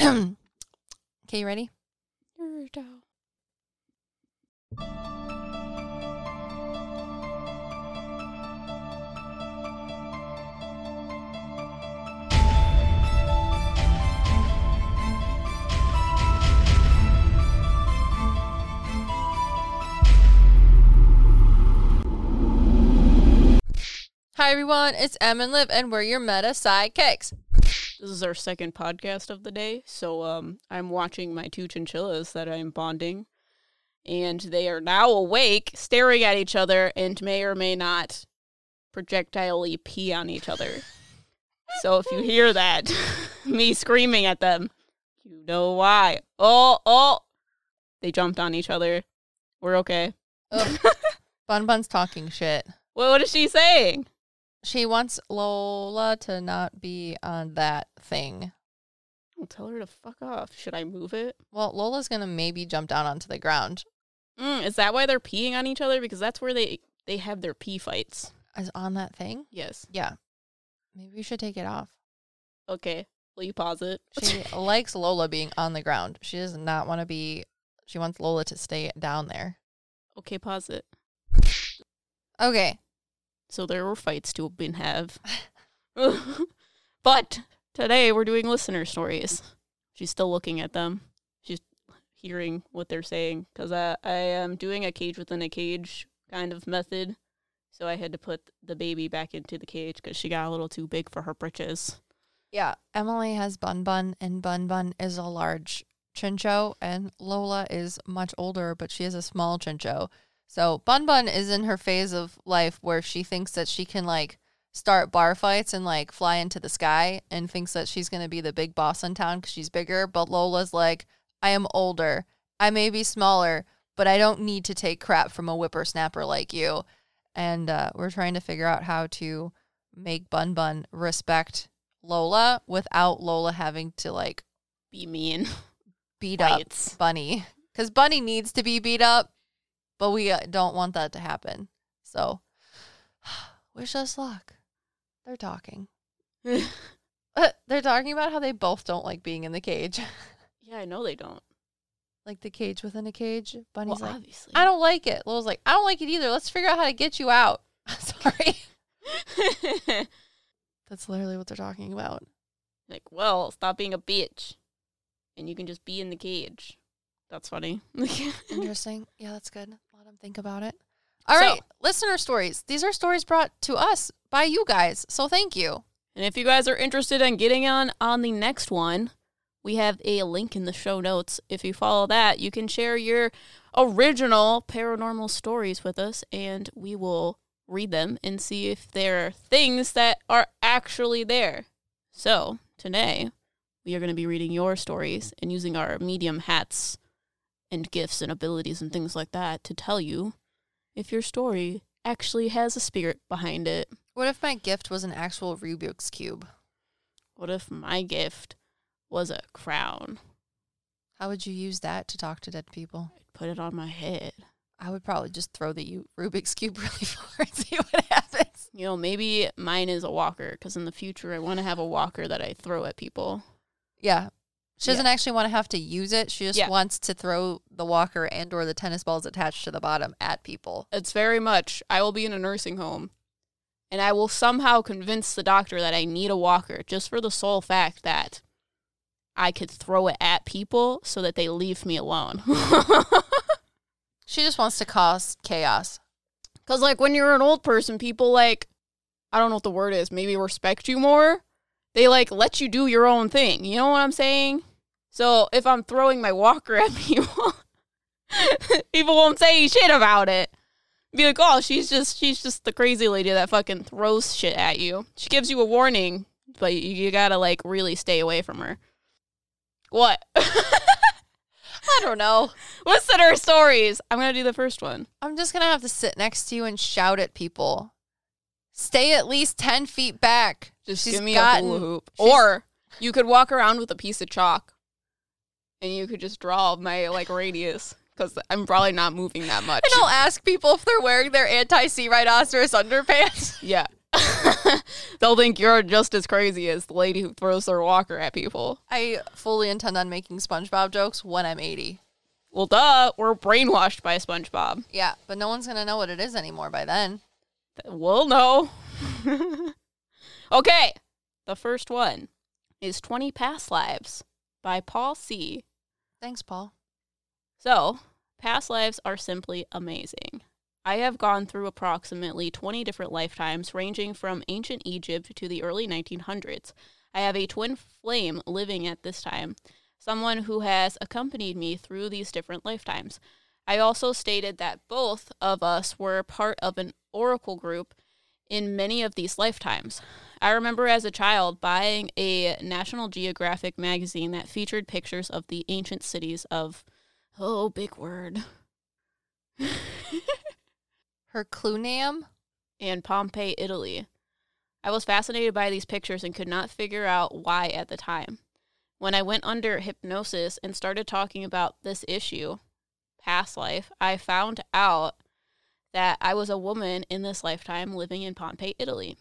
okay, you ready? Hi everyone, it's Em and Liv, and we're your meta sidekicks. This is our second podcast of the day, so um, I'm watching my two chinchillas that I'm bonding, and they are now awake, staring at each other, and may or may not projectilely pee on each other. so if you hear that, me screaming at them, you know why. Oh, oh! They jumped on each other. We're okay. Bun Bun's talking shit. Well, what is she saying? She wants Lola to not be on that thing. I'll tell her to fuck off. Should I move it? Well, Lola's gonna maybe jump down onto the ground. Mm, is that why they're peeing on each other? Because that's where they they have their pee fights. Is on that thing? Yes. Yeah. Maybe we should take it off. Okay. Will you pause it? She likes Lola being on the ground. She does not want to be. She wants Lola to stay down there. okay, pause it. Okay. So there were fights to been have. but today we're doing listener stories. She's still looking at them. She's hearing what they're saying because I, I am doing a cage within a cage kind of method. So I had to put the baby back into the cage because she got a little too big for her britches. Yeah. Emily has Bun Bun, and Bun Bun is a large chincho, and Lola is much older, but she is a small chincho. So Bun Bun is in her phase of life where she thinks that she can like start bar fights and like fly into the sky and thinks that she's going to be the big boss in town because she's bigger. But Lola's like, I am older. I may be smaller, but I don't need to take crap from a whippersnapper like you. And uh, we're trying to figure out how to make Bun Bun respect Lola without Lola having to like Be mean. beat up Fights. Bunny because Bunny needs to be beat up, but we uh, don't want that to happen. So, wish us luck. They're talking. They're talking about how they both don't like being in the cage, yeah, I know they don't. like the cage within a cage. Bunny's well, like, obviously. I don't like it. Lola's like, I don't like it either. Let's figure out how to get you out. Sorry, that's literally what they're talking about. like, well, stop being a bitch. And you can just be in the cage. That's funny. Interesting. Yeah, that's good. Them think about it. All right, So- listener stories. These are stories brought to us by you guys. So thank you. And if you guys are interested in getting on on the next one, we have a link in the show notes. If you follow that, you can share your original paranormal stories with us and we will read them and see if there are things that are actually there. So, today, we are going to be reading your stories and using our medium hats and gifts and abilities and things like that to tell you if your story actually has a spirit behind it. What if my gift was an actual Rubik's cube? What if my gift was a crown? How would you use that to talk to dead people? I'd put it on my head. I would probably just throw the Rubik's cube really far and see what happens. You know, maybe mine is a walker because in the future I want to have a walker that I throw at people. Yeah. She doesn't actually want to have to use it. She just Yeah. wants to throw the walker and or the tennis balls attached to the bottom at people. It's very much, I will be in a nursing home and I will somehow convince the doctor that I need a walker just for the sole fact that I could throw it at people so that they leave me alone. She just wants to cause chaos. Because, like, when you're an old person, people, like, I don't know what the word is, maybe respect you more. They, like, let you do your own thing. You know what I'm saying? So, if I'm throwing my walker at people, people won't say shit about it. Be like, oh, she's just, she's just the crazy lady that fucking throws shit at you. She gives you a warning, but you, you gotta, like, really stay away from her. What? I don't know. Listen to her stories. I'm gonna do the first one. I'm just gonna have to sit next to you and shout at people. Stay at least ten feet back. Just She's give me gotten- a hula hoop. Or you could walk around with a piece of chalk and you could just draw my like radius because I'm probably not moving that much. And I'll ask people if they're wearing their anti sea rhinoceros underpants. Yeah. They'll think you're just as crazy as the lady who throws their walker at people. I fully intend on making SpongeBob jokes when I'm 80. Well, duh, we're brainwashed by SpongeBob. Yeah, but no one's gonna know what it is anymore by then. We'll know. okay, the first one is 20 Past Lives by Paul C. Thanks, Paul. So, past lives are simply amazing. I have gone through approximately 20 different lifetimes, ranging from ancient Egypt to the early 1900s. I have a twin flame living at this time, someone who has accompanied me through these different lifetimes. I also stated that both of us were part of an oracle group in many of these lifetimes. I remember as a child buying a National Geographic magazine that featured pictures of the ancient cities of, oh, big word, Herculaneum? and Pompeii, Italy. I was fascinated by these pictures and could not figure out why at the time. When I went under hypnosis and started talking about this issue, past life, I found out that I was a woman in this lifetime living in Pompeii, Italy.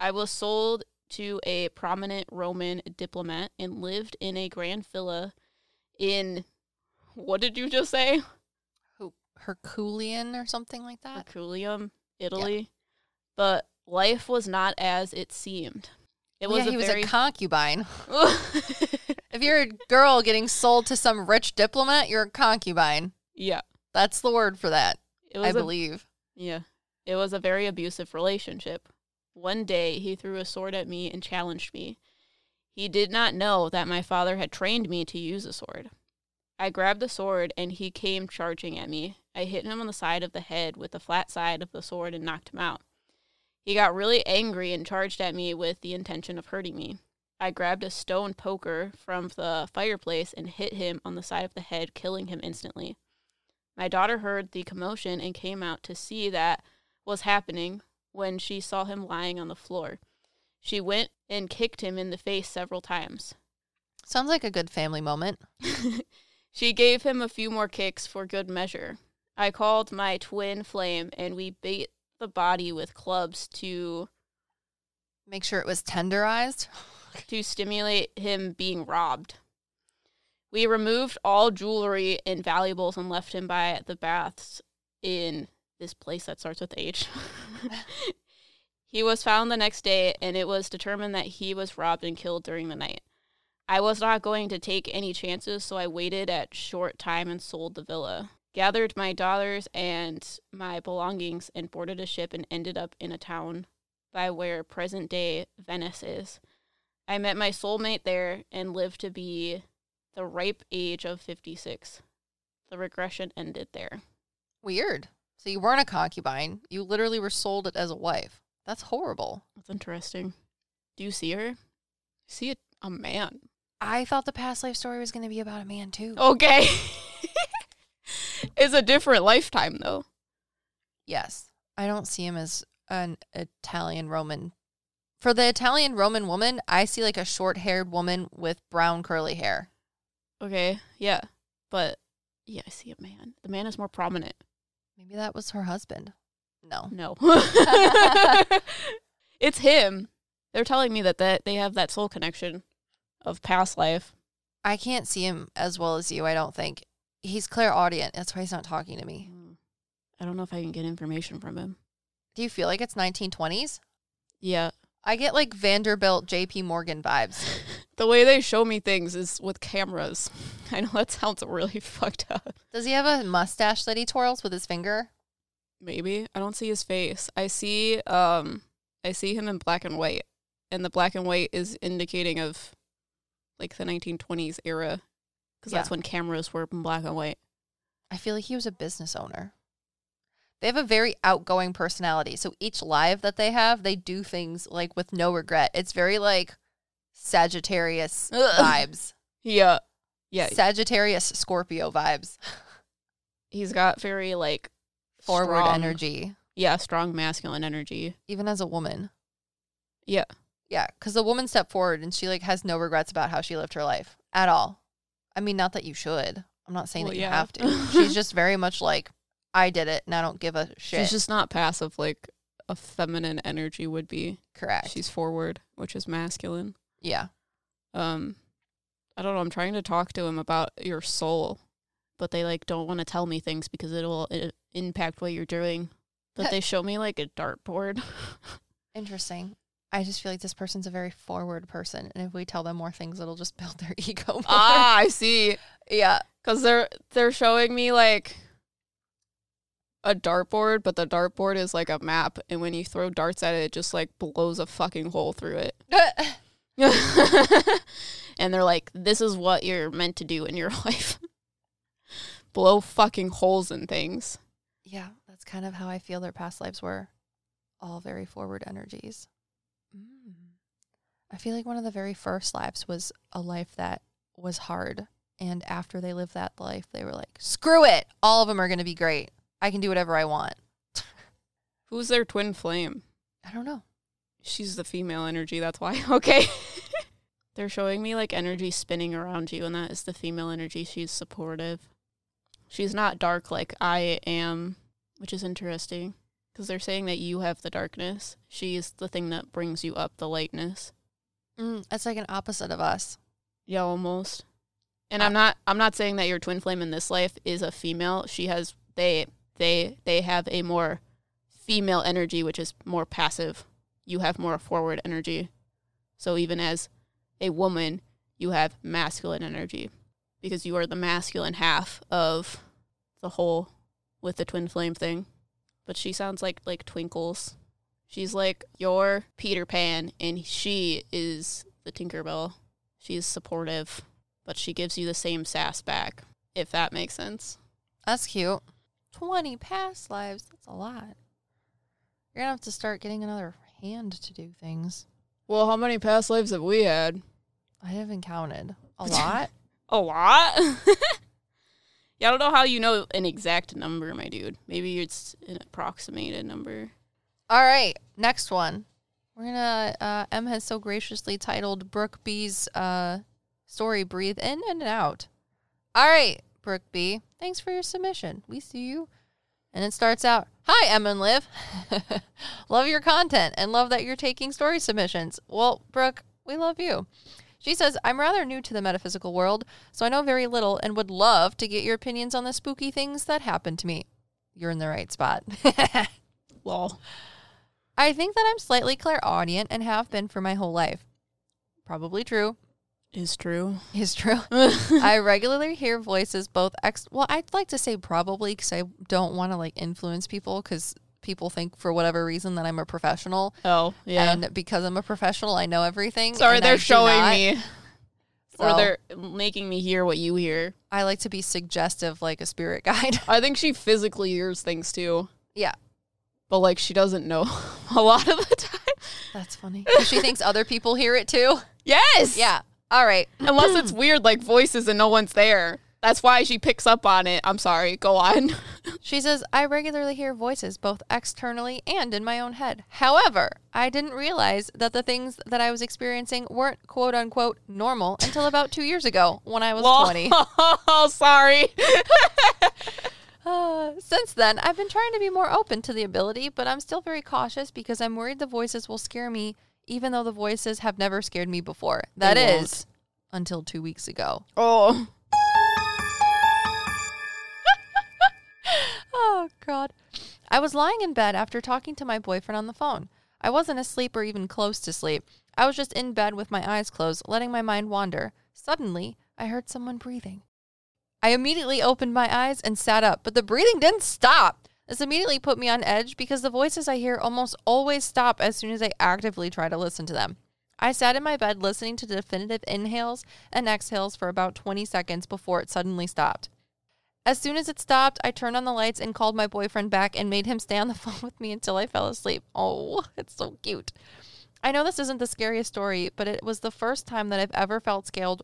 I was sold to a prominent Roman diplomat and lived in a grand villa in what did you just say? Her- Herculean or something like that? Herculaneum, Italy. But life was not as it seemed. It Well, was yeah, he was a concubine. If you're a girl getting sold to some rich diplomat, you're a concubine. yeah. That's the word for that, It was I a- believe. Yeah. It was a very abusive relationship. One day, he threw a sword at me and challenged me. He did not know that my father had trained me to use a sword. I grabbed the sword and he came charging at me. I hit him on the side of the head with the flat side of the sword and knocked him out. He got really angry and charged at me with the intention of hurting me. I grabbed a stone poker from the fireplace and hit him on the side of the head, killing him instantly. My daughter heard the commotion and came out to see that was happening when she saw him lying on the floor. She went and kicked him in the face several times. Sounds like a good family moment. she gave him a few more kicks for good measure. I called my twin flame and we beat the body with clubs to Make sure it was tenderized. to stimulate him being robbed. We removed all jewelry and valuables and left him by the baths in this place that starts with H. he was found the next day, and it was determined that he was robbed and killed during the night. I was not going to take any chances, so I waited at short time and sold the villa. Gathered my dollars and my belongings and boarded a ship and ended up in a town by where present day Venice is. I met my soulmate there and lived to be the ripe age of 56. The regression ended there. Weird. So you weren't a concubine. You literally were sold it as a wife. That's horrible. That's interesting. Do you see her? See a, a man. I thought the past life story was going to be about a man too. Okay. it's a different lifetime, though. Yes. I don't see him as an Italian Roman. For the Italian Roman woman, I see like a short haired woman with brown curly hair. Okay, yeah. But, yeah, I see a man. The man is more prominent. Maybe that was her husband. No. No. it's him. They're telling me that, that they have that soul connection of past life. I can't see him as well as you, I don't think. He's clairaudient. That's why he's not talking to me. Mm. I don't know if I can get information from him. Do you feel like it's 1920s? Yeah. I get like Vanderbilt JP Morgan vibes. The way they show me things is with cameras. I know that sounds really fucked up. Does he have a mustache that he twirls with his finger? Maybe. I don't see his face. I see um I see him in black and white. And the black and white is indicating of like the 1920s era cuz that's when cameras were in black and white. I feel like he was a business owner. They have a very outgoing personality. So each live that they have, they do things like with no regret. It's very like Sagittarius vibes. Yeah. Yeah, Sagittarius Scorpio vibes. he's got very like Forward strong- energy, Yeah, strong masculine energy. even as a woman. Yeah. Yeah, because the woman stepped forward and she like has no regrets about how she lived her life at all. I mean, not that you should. I'm not saying Well, that you yeah. have to. She's just very much like, I did it and I don't give a shit. She's just not passive like a feminine energy would be. Correct. She's forward, which is masculine. yeah. Um, I don't know. I'm trying to talk to him about your soul, but they like don't want to tell me things because it'll impact what you're doing. But they show me like a dartboard. Interesting. I just feel like this person's a very forward person, and if we tell them more things, it'll just build their ego more. ah, I see. yeah. Because they're they're showing me like a dartboard, but the dartboard is like a map, and when you throw darts at it, it just like blows a fucking hole through it. and they're like, "This is what you're meant to do in your life: blow fucking holes in things." yeah, that's kind of how I feel their past lives were. All very forward energies. Mm. I feel like one of the very first lives was a life that was hard. And after they lived that life, they were like, screw it. All of them are going to be great. I can do whatever I want. Who's their twin flame? I don't know. She's the female energy. That's why. Okay. They're showing me like energy spinning around you, and that is the female energy. She's supportive. She's not dark like I am, which is interesting because they're saying that you have the darkness. She's the thing that brings you up the lightness. Mm, it's like an opposite of us. Yeah, almost. And I'm not I'm not saying that your twin flame in this life is a female. She has they they they have a more female energy which is more passive. You have more forward energy. So even as a woman, you have masculine energy because you are the masculine half of the whole with the twin flame thing. But she sounds like like Twinkles. She's like your Peter Pan and she is the Tinkerbell. She's supportive, but she gives you the same sass back, if that makes sense. That's cute. 20 past lives. That's a lot. You're going to have to start getting another hand to do things. Well, how many past lives have we had? I haven't counted. A lot? A lot? yeah, I don't know how you know an exact number, my dude. Maybe it's an approximated number. All right. Next one. We're going to, uh, M has so graciously titled Brooke B's uh, story Breathe In and Out. All right, Brooke B. Thanks for your submission. We see you. And it starts out Hi, Em and Liv. love your content and love that you're taking story submissions. Well, Brooke, we love you. She says, I'm rather new to the metaphysical world, so I know very little and would love to get your opinions on the spooky things that happened to me. You're in the right spot. Lol. I think that I'm slightly clairaudient and have been for my whole life. Probably true. Is true. Is true. I regularly hear voices both ex. Well, I'd like to say probably because I don't want to like influence people because people think for whatever reason that I'm a professional. oh, yeah. And because I'm a professional, I know everything. Sorry, they're showing not. me. Or they're making me hear what you hear. I like to be suggestive like a spirit guide. I think she physically hears things too. Yeah. But like she doesn't know a lot of the time. That's funny. she thinks other people hear it too. Yes. Yeah. All right. Unless it's weird like voices and no one's there. That's why she picks up on it. I'm sorry. Go on. She says, I regularly hear voices both externally and in my own head. However, I didn't realize that the things that I was experiencing weren't quote unquote normal until about two years ago when I was 20. Oh, sorry. Uh, since then, I've been trying to be more open to the ability, but I'm still very cautious because I'm worried the voices will scare me, even though the voices have never scared me before. That They is, until two weeks ago. Oh. Oh, God. I was lying in bed after talking to my boyfriend on the phone. I wasn't asleep or even close to sleep. I was just in bed with my eyes closed, letting my mind wander. Suddenly, I heard someone breathing. I immediately opened my eyes and sat up, but the breathing didn't stop. This immediately put me on edge because the voices I hear almost always stop as soon as I actively try to listen to them. I sat in my bed listening to definitive inhales and exhales for about 20 seconds before it suddenly stopped. As soon as it stopped, I turned on the lights and called my boyfriend back and made him stay on the phone with me until I fell asleep. Oh, it's so cute. I know this isn't the scariest story, but it was the first time that I've ever felt scared.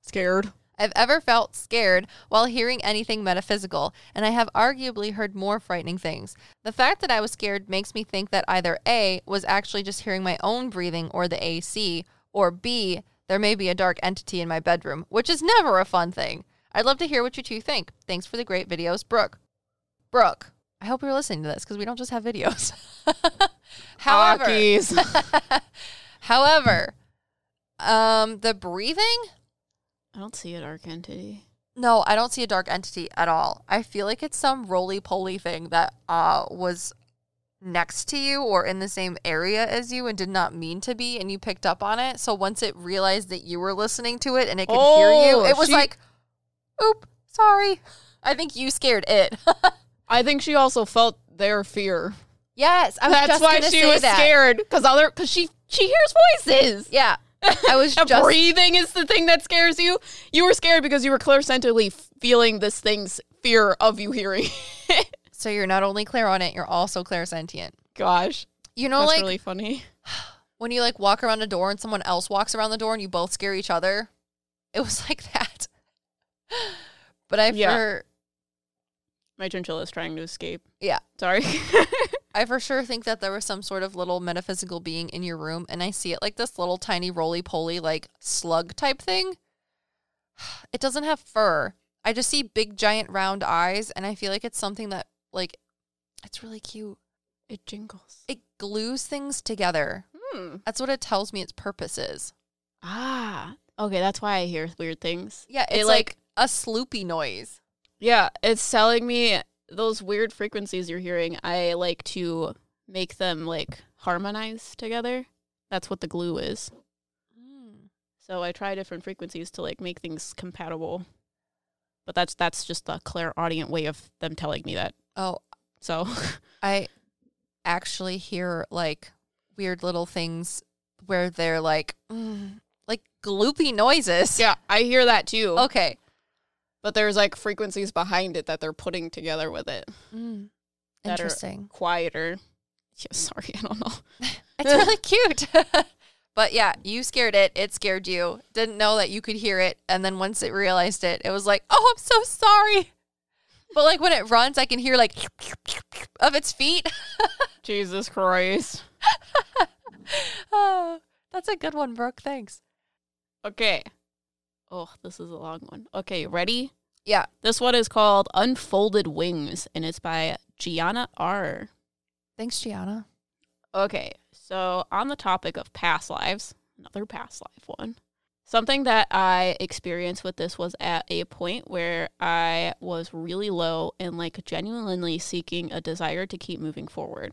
Scared. I've ever felt scared while hearing anything metaphysical, and I have arguably heard more frightening things. The fact that I was scared makes me think that either A was actually just hearing my own breathing or the AC, or B there may be a dark entity in my bedroom, which is never a fun thing. I'd love to hear what you two think. Thanks for the great videos, Brooke. Brooke, I hope you're listening to this because we don't just have videos. However, however, um, the breathing. I don't see a dark entity. No, I don't see a dark entity at all. I feel like it's some roly poly thing that uh was next to you or in the same area as you and did not mean to be and you picked up on it. So once it realized that you were listening to it and it could hear you, Oh, it was she- like, "Oop, sorry." I think you scared it. I think she also felt their fear. yes, I was That's why she was that. scared because other because she she hears voices. Yeah. I was just breathing is the thing that scares you. You were scared because you were clairsentiently feeling this thing's fear of you hearing. So you're not only clairaudient, you're also clairsentient. Gosh, You know, that's like really funny. when you like walk around a door and someone else walks around the door and you both scare each other. It was like that. But I Yeah. for My chinchilla is trying to escape. Yeah. Sorry. I for sure think that there was some sort of little metaphysical being in your room, and I see it like this little tiny roly poly like slug type thing. It doesn't have fur. I just see big giant round eyes, and I feel like it's something that like it's really cute. it jingles. It glues things together. Hmm. That's what it tells me its purpose is. Ah. Okay, that's why I hear weird things. Yeah, It, it's like, a sloopy noise. Yeah, it's telling me those weird frequencies you're hearing. I like to make them like harmonize together. That's what the glue is. So I try different frequencies to like make things compatible. But that's that's just the clairaudient way of them telling me that. Oh, So I actually hear like weird little things where they're like, mm, like gloopy noises. yeah, I hear that too. Okay. But there's like frequencies behind it that they're putting together with it. Mm, interesting. Quieter. Yeah, sorry, I don't know. It's really cute. but yeah, you scared it. It scared you. Didn't know that you could hear it. And then once it realized it, it was like, oh, I'm so sorry. But like when it runs, I can hear like of its feet. Jesus Christ. oh, that's a good one, Brooke. Thanks. Okay. Oh, this is a long one. Okay, ready? Yeah. This one is called Unfolded Wings, and it's by Gianna R. Thanks, Gianna. Okay, so on the topic of past lives, another past life one. Something that I experienced with this was at a point where I was really low and like genuinely seeking a desire to keep moving forward.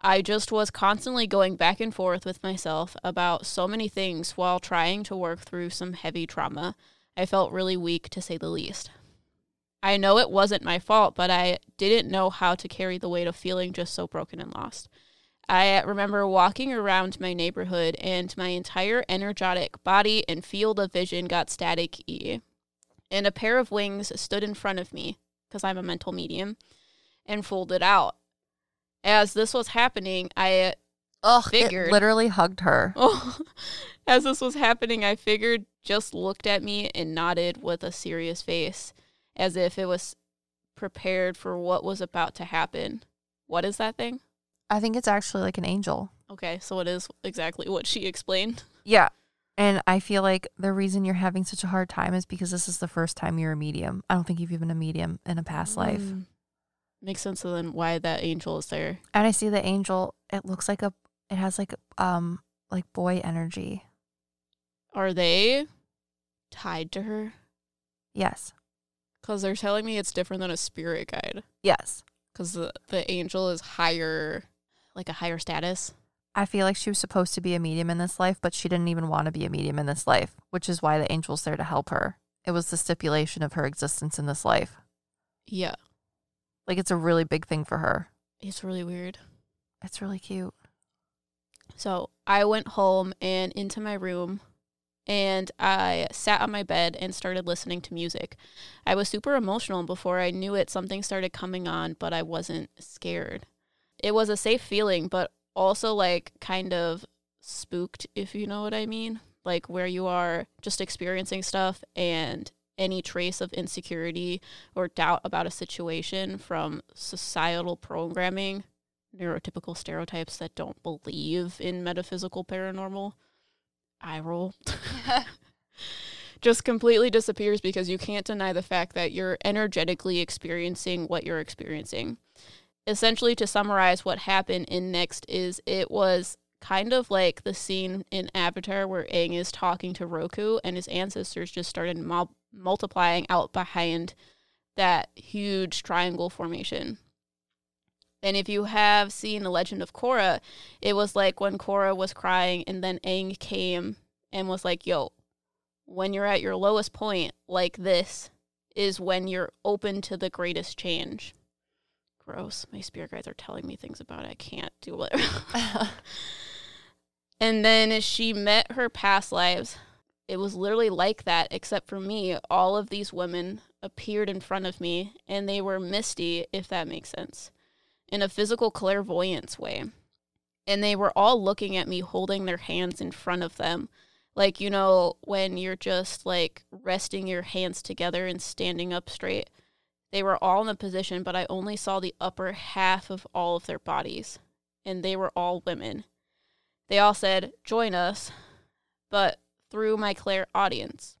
I just was constantly going back and forth with myself about so many things while trying to work through some heavy trauma. I felt really weak to say the least. I know it wasn't my fault, but I didn't know how to carry the weight of feeling just so broken and lost. I remember walking around my neighborhood and my entire energetic body and field of vision got static y. And a pair of wings stood in front of me, because I'm a mental medium, and folded out. As this was happening, I Ugh, Figured. it literally hugged her. Oh, as this was happening, I figured just looked at me and nodded with a serious face, as if it was prepared for what was about to happen. What is that thing? I think it's actually like an angel. Okay, so it is exactly what she explained. Yeah. And I feel like the reason you're having such a hard time is because this is the first time you're a medium. I don't think you've been a medium in a past life. Mm. Makes sense then why that angel is there. And I see the angel, it looks like a it has like um like boy energy. Are they tied to her? Yes. Because they're telling me it's different than a spirit guide. Yes. Because the, the angel is higher, like a higher status. I feel like she was supposed to be a medium in this life, but she didn't even want to be a medium in this life, which is why the angel's there to help her. It was the stipulation of her existence in this life. Yeah, Like it's a really big thing for her. it's really weird. It's really cute. So I went home and into my room and I sat on my bed and started listening to music. I was super emotional before I knew it, something started coming on, but I wasn't scared. It was a safe feeling, but also like kind of spooked, if you know what I mean. Like where you are just experiencing stuff and any trace of insecurity or doubt about a situation from societal programming neurotypical stereotypes that don't believe in metaphysical paranormal. I roll. Just completely disappears because you can't deny the fact that you're energetically experiencing what you're experiencing. essentially, to summarize what happened in Next, is it was kind of like the scene in Avatar where Aang is talking to Roku and his ancestors just started mul- multiplying out behind that huge triangle formation. And if you have seen The Legend of Korra, it was like when Korra was crying and then Aang came and was like, yo, when you're at your lowest point like this is when you're open to the greatest change. Gross. My spirit guides are telling me things about it. I can't do it. and then she met her past lives. It was literally like that, except for me. All of these women appeared in front of me, and they were misty, if that makes sense, in a physical clairvoyance way. And they were all looking at me, holding their hands in front of them. Like, you know, when you're just like resting your hands together and standing up straight. They were all in a position, but I only saw the upper half of all of their bodies, and they were all women. They all said, Join us, but through my clairaudience.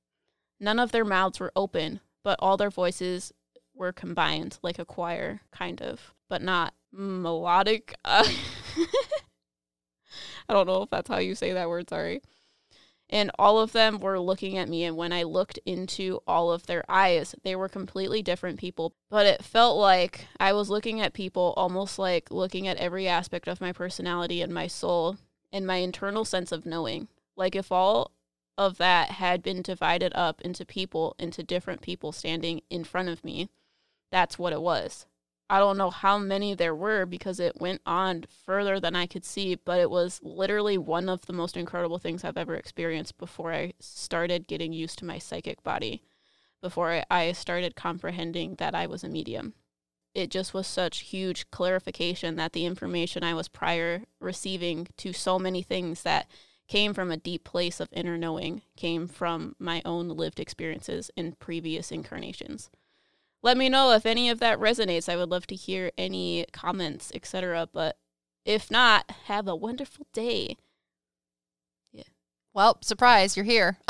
None of their mouths were open, but all their voices were combined, like a choir, kind of, but not melodic. Uh, I don't know if that's how you say that word, sorry. And all of them were looking at me, and when I looked into all of their eyes, they were completely different people. But it felt like I was looking at people almost like looking at every aspect of my personality and my soul and my internal sense of knowing. Like if all of that had been divided up into people, into different people standing in front of me, that's what it was. I don't know how many there were because it went on further than I could see, but it was literally one of the most incredible things I've ever experienced before I started getting used to my psychic body, before I started comprehending that I was a medium. It just was such huge clarification that the information I was prior receiving to so many things that came from a deep place of inner knowing, came from my own lived experiences in previous incarnations let me know if any of that resonates. I would love to hear any comments, etc. But if not, have a wonderful day. Yeah. Well, surprise, you're here.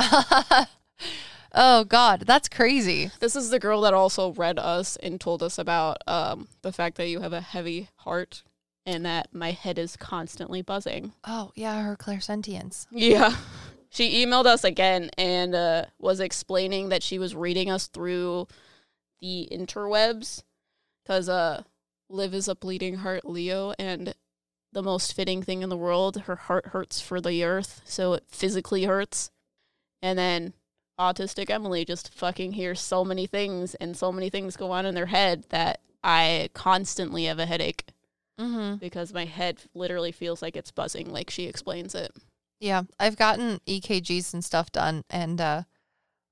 oh God, that's crazy. This is the girl that also read us and told us about um, the fact that you have a heavy heart and that my head is constantly buzzing. Oh yeah, her clairsentience. Yeah. She emailed us again and uh, was explaining that she was reading us through the interwebs because uh Liv is a bleeding heart Leo and the most fitting thing in the world. Her heart hurts for the earth, so it physically hurts. And then autistic Emily just fucking hears so many things and so many things go on in their head that I constantly have a headache mm-hmm. because my head literally feels like it's buzzing, like she explains it. Yeah, I've gotten EKGs and stuff done, and uh,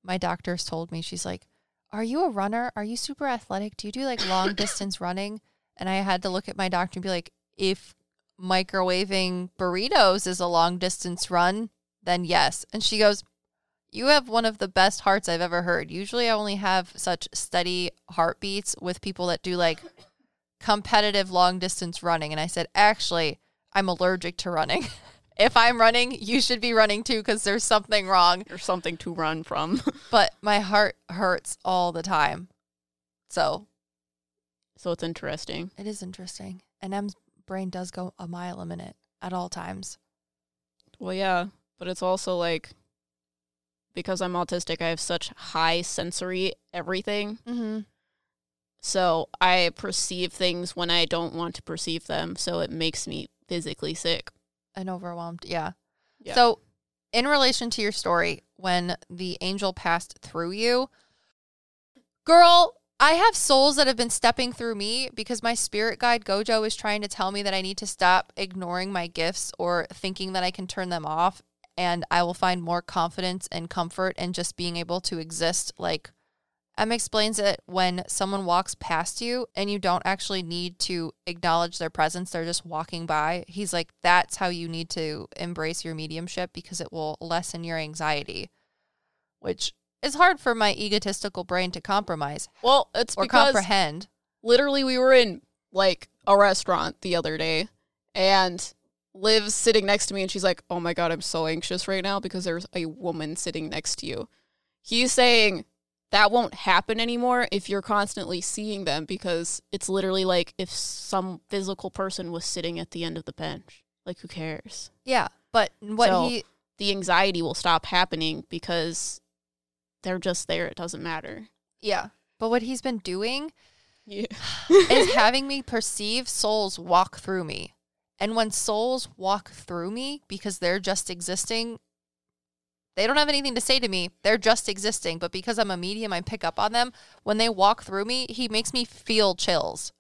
my doctor's told me she's like, are you a runner? Are you super athletic? Do you do like long distance running? And I had to look at my doctor and be like, if microwaving burritos is a long distance run, then yes. And she goes, You have one of the best hearts I've ever heard. Usually I only have such steady heartbeats with people that do like competitive long distance running. And I said, Actually, I'm allergic to running. if I'm running, you should be running too because there's something wrong. There's something to run from. but my heart hurts all the time. So, so it's interesting. It is interesting. And M's brain does go a mile a minute at all times. Well, yeah, but it's also like because I'm autistic, I have such high sensory everything. Mm-hmm. So I perceive things when I don't want to perceive them. So it makes me physically sick and overwhelmed. Yeah. yeah. So, in relation to your story, when the angel passed through you, girl, I have souls that have been stepping through me because my spirit guide Gojo is trying to tell me that I need to stop ignoring my gifts or thinking that I can turn them off and I will find more confidence and comfort in just being able to exist like Em explains it when someone walks past you and you don't actually need to acknowledge their presence, they're just walking by. He's like, that's how you need to embrace your mediumship because it will lessen your anxiety, which is hard for my egotistical brain to compromise. Well, it's or comprehend. Literally, we were in like a restaurant the other day and Liv's sitting next to me and she's like, oh my God, I'm so anxious right now because there's a woman sitting next to you. He's saying, that won't happen anymore if you're constantly seeing them because it's literally like if some physical person was sitting at the end of the bench. Like who cares? Yeah, but what So- he The anxiety will stop happening because they're just there. It doesn't matter. yeah, but what he's been doing Yeah. is having me perceive souls walk through me. And when souls walk through me because they're just existing, they don't have anything to say to me. They're just existing. But because I'm a medium, I pick up on them. When they walk through me, he makes me feel chills.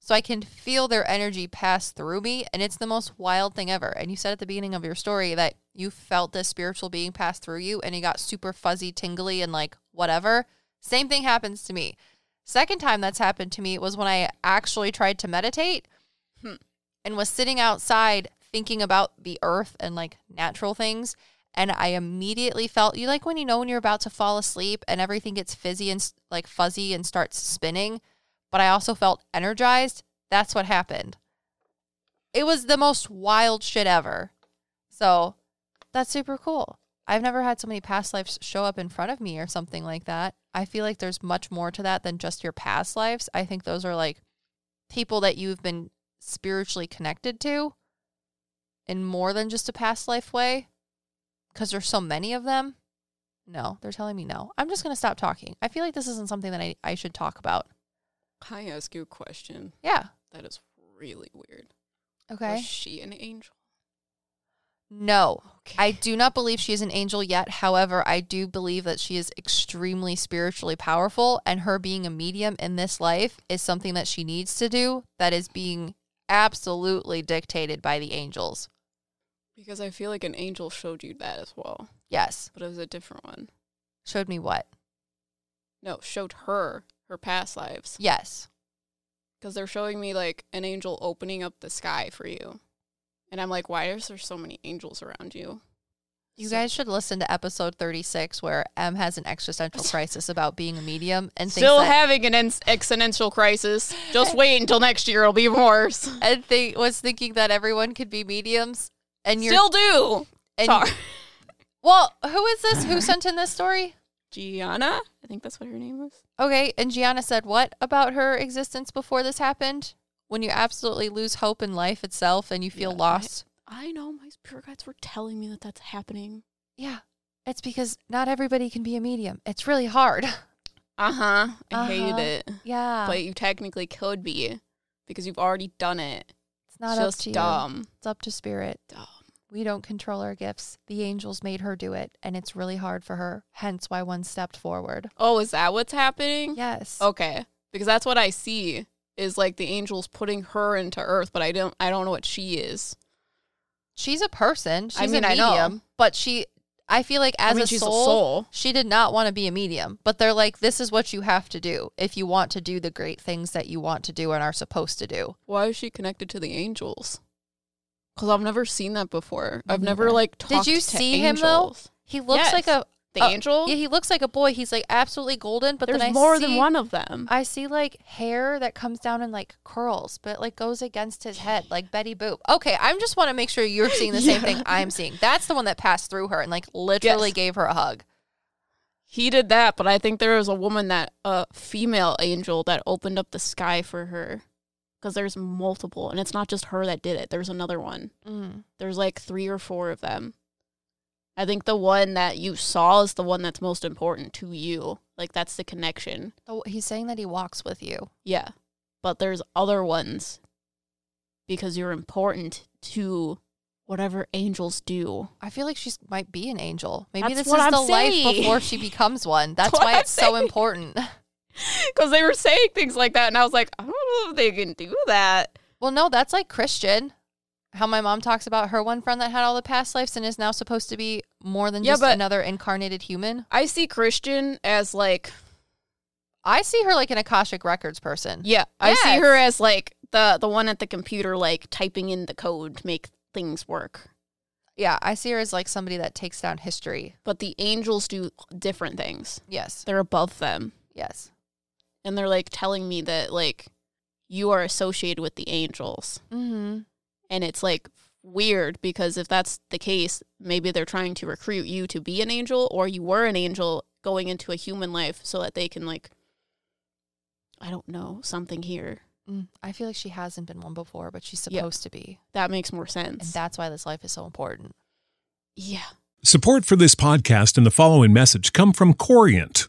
So I can feel their energy pass through me. And it's the most wild thing ever. And you said at the beginning of your story that you felt this spiritual being pass through you and it got super fuzzy, tingly, and like whatever. Same thing happens to me. Second time that's happened to me was when I actually tried to meditate Hmm. and was sitting outside thinking about the earth and like natural things. And I immediately felt you like when you know when you're about to fall asleep and everything gets fizzy and like fuzzy and starts spinning. But I also felt energized. That's what happened. It was the most wild shit ever. So that's super cool. I've never had so many past lives show up in front of me or something like that. I feel like there's much more to that than just your past lives. I think those are like people that you've been spiritually connected to in more than just a past life way because there's so many of them. No, they're telling me no. I'm just going to stop talking. I feel like this isn't something that I, I should talk about. Can I ask you a question? Yeah. That is really weird. Okay. Was she an angel? No. Okay. I do not believe she is an angel yet. However, I do believe that she is extremely spiritually powerful, and her being a medium in this life is something that she needs to do that is being absolutely dictated by the angels. Because I feel like an angel showed you that as well, Yes. but it was a different one. Showed me what? No, showed her her past lives Yes. because they're showing me like an angel opening up the sky for you, and I'm like, why is there so many angels around you? You So- guys should listen to episode 36 where M has an existential crisis about being a medium and Still that, having an en- existential crisis. Just wait until next year; it'll be worse. and think, was thinking that everyone could be mediums. And you're Still do. and, Sorry, Well, who is this? Who sent in this story? Gianna. I think that's what her name was. Okay, and Gianna said what about her existence before this happened? When you absolutely lose hope in life itself and you feel Yeah, lost. I know my spirit guides were telling me that that's happening. yeah. It's because not everybody can be a medium. It's really hard. Uh huh. I hate Uh-huh. it. yeah. But you technically could be because you've already done it. Not Just up to you. It's up to spirit. Dumb. We don't control our gifts. The angels made her do it, and it's really hard for her. Hence why one stepped forward. Oh, is that what's happening? Yes. Okay. Because that's what I see is like the angels putting her into earth, but I don't I don't know what she is. She's a person. She's I mean, I know. medium, but she I feel like as I mean, a, soul, a soul. she did not want to be a medium, but they're like this is what you have to do if you want to do the great things that you want to do and are supposed to do. Why is she connected to the angels? Because I've never seen that before. I've never neither. like Did you see him, though? He looks Yes. like a The Oh, angel? yeah, he looks like a boy. He's like absolutely golden, but There's then I more see, than one of them. I see like hair that comes down in like curls, but like goes against his head, like Betty Boop. Okay, I just want to make sure you're seeing the same thing I'm seeing. That's the one that passed through her and like literally Yes. gave her a hug. He did that, but I think there was a woman that a female angel that opened up the sky for her. Because there's multiple, and it's not just her that did it. There's another one. Mm. There's like three or four of them. I think the one that you saw is the one that's most important to you. Like that's the connection. Oh, he's saying that he walks with you. Yeah. But there's other ones because you're important to whatever angels do. I feel like she might be an angel. Maybe That's this is I'm the life before she becomes one. That's what why I'm it's so important. Because they were saying things like that, and I was like, I don't know if they can do that. Well, no, that's like Christian. How my mom talks about her one friend that had all the past lives and is now supposed to be more than Yeah, just another incarnated human. I see Christian as like, I see her like an Akashic Records person. yeah, I see her as like the the one at the computer, like typing in the code to make things work. Yeah, I see her as like somebody that takes down history. But the angels do different things. Yes. They're above them, Yes. and they're like telling me that like you are associated with the angels, Mm-hmm. And it's like weird because if that's the case, maybe they're trying to recruit you to be an angel, or you were an angel going into a human life so that they can like I don't know, something here. Mm, I feel like she hasn't been one before, but she's Yep. supposed to be. That makes more And sense. that's why this life is so important. yeah. Support for this podcast and the following message come from Corient.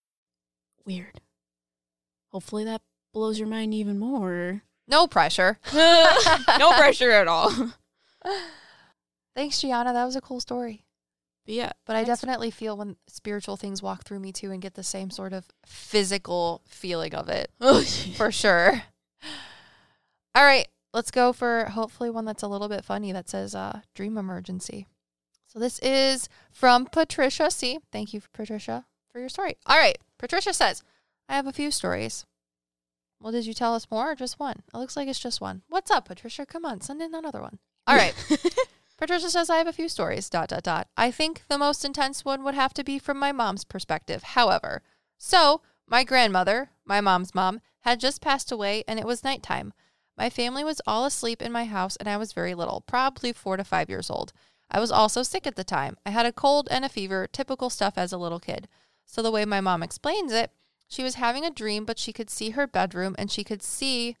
Weird. Hopefully that blows your mind even more. No pressure. no pressure at all. Thanks, Gianna. That was a cool story. But yeah, But I definitely feel when spiritual things walk through me too and get the same sort of physical feeling of it for sure. All right, let's go for hopefully one that's a little bit funny that says uh, dream emergency. So this is from Patricia C. Thank you, Patricia, for your story. All right, Patricia says, I have a few stories. Well, did you tell us more or just one? It looks like it's just one. What's up, Patricia? Come on, send in another one. All right. Patricia says, I have a few stories, dot, dot, dot. I think the most intense one would have to be from my mom's perspective. However, so my grandmother, my mom's mom, had just passed away and it was nighttime. My family was all asleep in my house and I was very little, probably four to five years old. I was also sick at the time. I had a cold and a fever, typical stuff as a little kid. So, the way my mom explains it, she was having a dream, but she could see her bedroom and she could see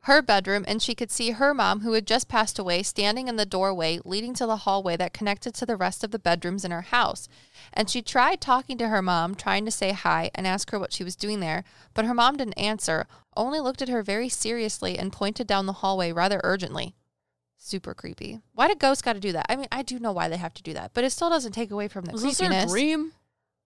her bedroom and she could see her mom, who had just passed away, standing in the doorway leading to the hallway that connected to the rest of the bedrooms in her house. And she tried talking to her mom, trying to say hi and ask her what she was doing there, but her mom didn't answer, only looked at her very seriously and pointed down the hallway rather urgently. Super creepy. Why did ghosts got to do that? I mean, I do know why they have to do that, but it still doesn't take away from the Was this her dream?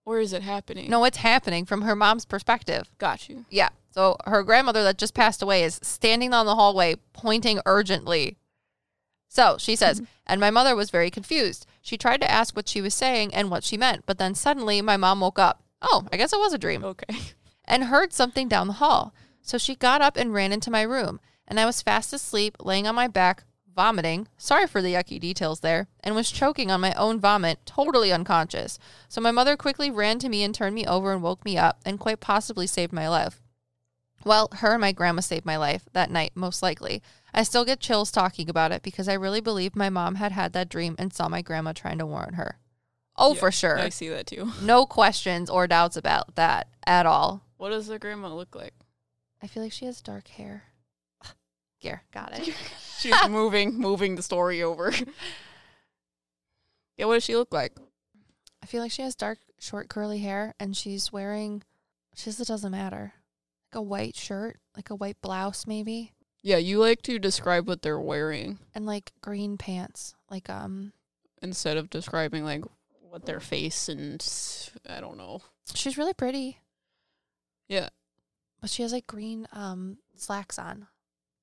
Or is it happening? No, it's happening from her mom's perspective. Got you. Yeah. So her grandmother that just passed away is standing on the hallway pointing urgently. So she says, mm-hmm. and my mother was very confused. She tried to ask what she was saying and what she meant, but then suddenly my mom woke up. Oh, I guess it was a dream. Okay. And heard something down the hall. So she got up and ran into my room, and I was fast asleep, laying on my back, vomiting. Sorry for the yucky details there, and was choking on my own vomit, totally unconscious. So my mother quickly ran to me and turned me over and woke me up, and quite possibly saved my life. Well, her and my grandma saved my life that night, most likely. I still get chills talking about it because I really believe my mom had had that dream and saw my grandma trying to warn her. Oh, Yeah, for sure. I see that too. No questions or doubts about that at all. What does the grandma look like? I feel like she has dark hair. Here, got it. She's moving, moving the story over. yeah, what does she look like? I feel like she has dark, short, curly hair, and she's wearing. She says it doesn't matter. Like a white shirt, like a white blouse, maybe, Yeah, you like to describe what they're wearing and like green pants. Like um, instead of describing like what their face and I don't know. she's really pretty, Yeah. but she has like green um slacks on,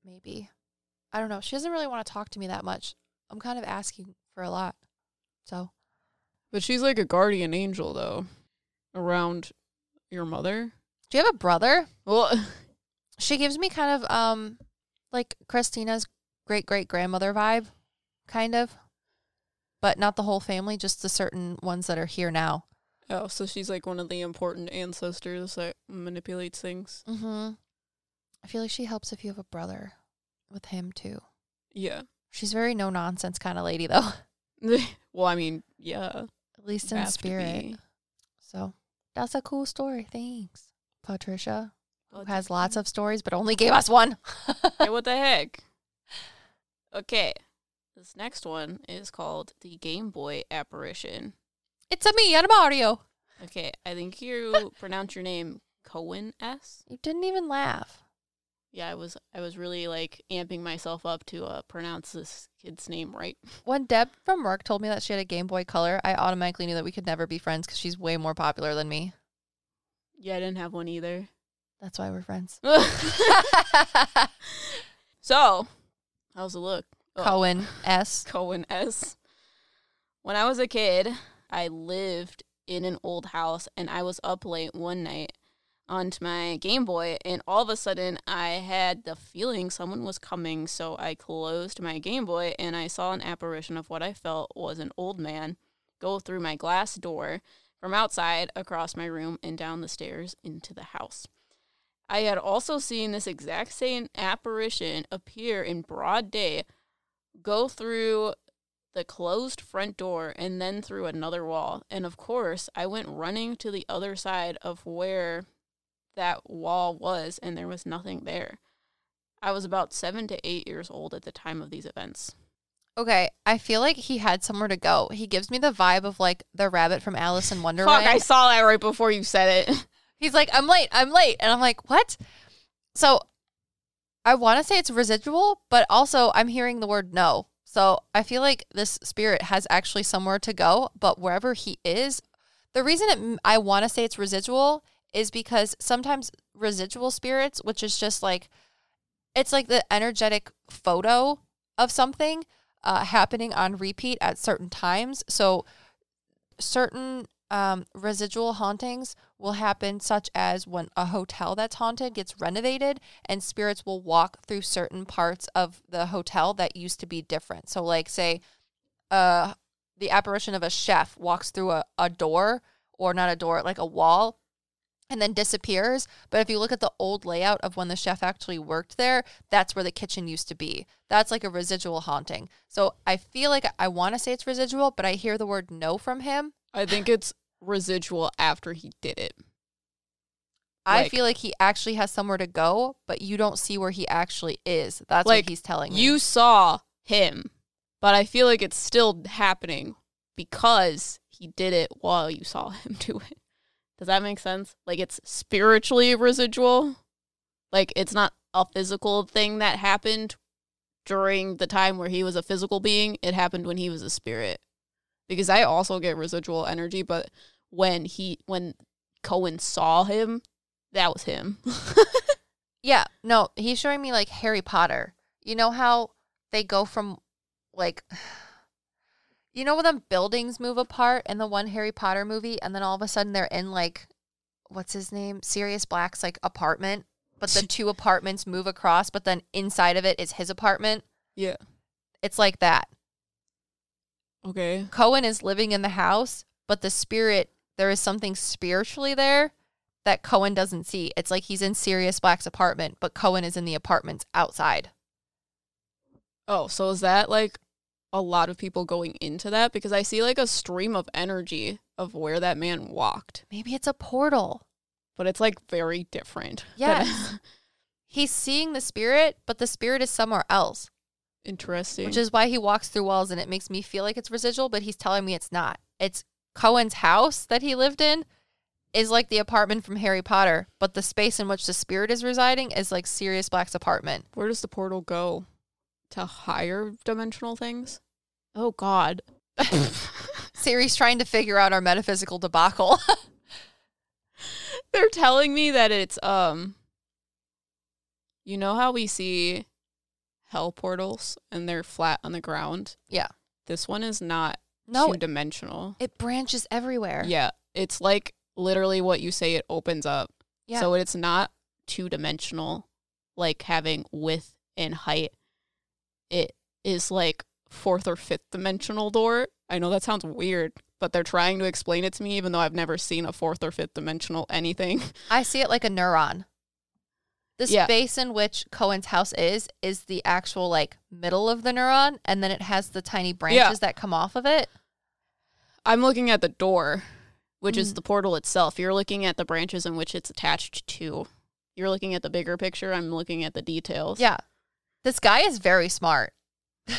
maybe. I don't know. She doesn't really want to talk to me that much. I'm kind of asking for a lot, so But she's like a guardian angel though around your mother. do you have a brother? Well, She gives me kind of um like Christina's great great grandmother vibe, kind of. But not the whole family, just the certain ones that are here now. oh, so she's like one of the important ancestors that manipulates things. Mm-hmm. I feel like she helps if you have a brother with him too. Yeah. She's very no nonsense kind of lady though, well, I mean, yeah. at least in spirit. So that's a cool story. Thanks, Patricia, who has lots of stories but only gave us one. Hey, what the heck? Okay. This next one is called the Game Boy apparition. it's a me and Mario. Okay, I think you pronounce your name Cohen S. You didn't even laugh. Yeah, I was I was really like amping myself up to uh, pronounce this kid's name right. When Deb from work told me that she had a Game Boy Color, I automatically knew that we could never be friends because she's way more popular than me. Yeah, I didn't have one either. That's why we're friends. so, how's it look? Oh, Cohen S. Cohen S. When I was a kid, I lived in an old house and I was up late one night onto my Game Boy and all of a sudden I had the feeling someone was coming so I closed my Game Boy and I saw an apparition of what I felt was an old man go through my glass door from outside across my room and down the stairs into the house. I had also seen this exact same apparition appear in broad day go through the closed front door and then through another wall. And of course, I went running to the other side of where that wall was, and there was nothing there. I was about seven to eight years old at the time of these events. Okay, I feel like he had somewhere to go. He gives me the vibe of like the rabbit from Alice in Wonderland. Fuck, I saw that right before you said it. He's like, I'm late, I'm late. And I'm like, what? So I want to say it's residual, but also I'm hearing the word no. So I feel like this spirit has actually somewhere to go, but wherever he is, the reason it, I want to say it's residual is because sometimes residual spirits, which is just like, it's like the energetic photo of something uh, happening on repeat at certain times. So certain um, residual hauntings will happen, such as when a hotel that's haunted gets renovated and spirits will walk through certain parts of the hotel that used to be different. So, like, say, uh, the apparition of a chef walks through a, a door, or not a door, like a wall, and then disappears. But if you look at the old layout of when the chef actually worked there, that's where the kitchen used to be. That's like a residual haunting. So I feel like I want to say it's residual, but I hear the word no from him. I think it's residual after he did it. I feel like he actually has somewhere to go, but you don't see where he actually is. That's Like, what he's telling me. You saw him, but I feel like it's still happening because he did it while you saw him do it. Does that make sense? Like it's spiritually residual. Like it's not a physical thing that happened during the time where he was a physical being. It happened when he was a spirit. Because I also get residual energy, but when he when Cohen saw him, that was him. Yeah, no, he's showing me like Harry Potter. You know how they go from like you know when the buildings move apart in the one Harry Potter movie and then all of a sudden they're in like what's his name? Sirius Black's like apartment, but the two apartments move across, but then inside of it is his apartment. yeah. It's like that. Okay. Cohen is living in the house, but the spirit, there is something spiritually there that Cohen doesn't see. It's like he's in Sirius Black's apartment, but Cohen is in the apartments outside. Oh, so is that like a lot of people going into that? Because I see like a stream of energy of where that man walked, Maybe it's a portal. but it's like very different. Yes. He's seeing the spirit, but the spirit is somewhere else, Interesting. which is why he walks through walls and it makes me feel like it's residual, but he's telling me it's not. It's Cohen's house that he lived in is like the apartment from Harry Potter, but the space in which the spirit is residing is like Sirius Black's apartment. where does the portal go? To higher dimensional things? Oh God. Siri's trying to figure out our metaphysical debacle. They're telling me that it's um you know how we see hell portals and they're flat on the ground? Yeah. This one is not no, two dimensional. it branches everywhere. Yeah. It's like literally what you say it opens up. Yeah. So it's not two dimensional, like having width and height. It is like fourth or fifth dimensional door. I know that sounds weird, but they're trying to explain it to me, even though I've never seen a fourth or fifth dimensional anything. I see it like a neuron. The Yeah. space in which Cohen's house is is the actual like middle of the neuron, and then it has the tiny branches that come off of it. I'm looking at the door, which is Mm. the portal itself. You're looking at the branches in which it's attached to. You're looking at the bigger picture. I'm looking at the details. Yeah, this guy is very smart.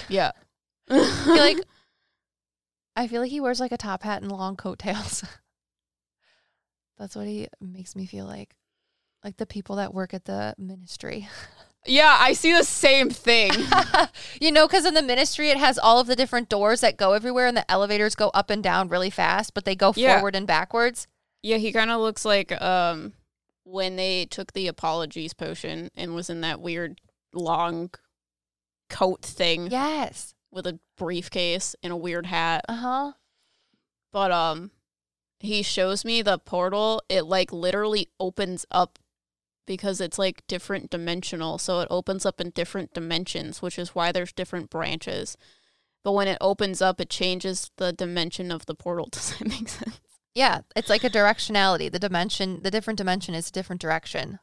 Yeah. I feel like I feel like he wears like a top hat and long coattails. That's what he makes me feel like. Like the people that work at the ministry. yeah, I see the same thing. you know, because in the ministry, it has all of the different doors that go everywhere, and the elevators go up and down really fast, but they go Yeah. forward and backwards. yeah, he kind of looks like um when they took the Polyjuice potion and was in that weird long coat thing Yes. With a briefcase and a weird hat. Uh huh. but um he shows me the portal it like literally opens up because it's like different dimensional so it opens up in different dimensions which is why there's different branches but when it opens up it changes the dimension of the portal does that make sense Yeah, it's like a directionality. The dimension, the different dimension is a different direction.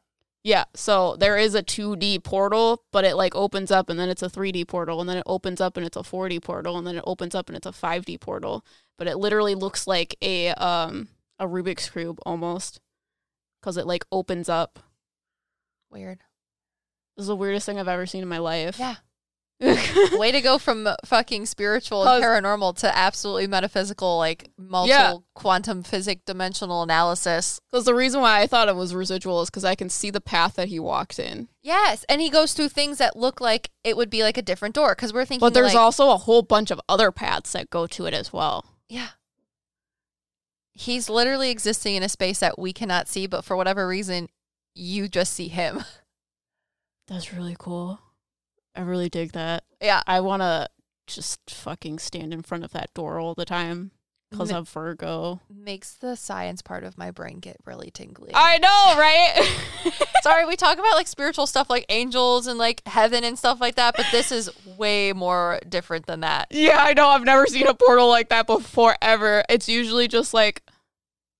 Yeah so there is a 2d portal but it like opens up and then it's a 3d portal and then it opens up and it's a 4d portal and then it opens up and it's a 5d portal but it literally looks like a um a rubik's cube almost because it like opens up Weird. This is the weirdest thing I've ever seen in my life. Yeah. Way to go from fucking spiritual and paranormal to absolutely metaphysical, like multiple Yeah. quantum physic dimensional analysis. Because the reason why I thought it was residual is because I can see the path that he walked in. Yes, and he goes through things that look like it would be like a different door because we're thinking. But there's like, also a whole bunch of other paths that go to it as well. yeah. He's literally existing in a space that we cannot see, but for whatever reason, you just see him. That's really cool. I really dig that. Yeah, I want to just fucking stand in front of that door all the time because Ma- of Virgo. makes the science part of my brain get really tingly. I know, right? Sorry, we talk about like spiritual stuff like angels and like heaven and stuff like that, but this is way more different than that. yeah, I know. I've never seen a portal like that before ever. It's usually just like,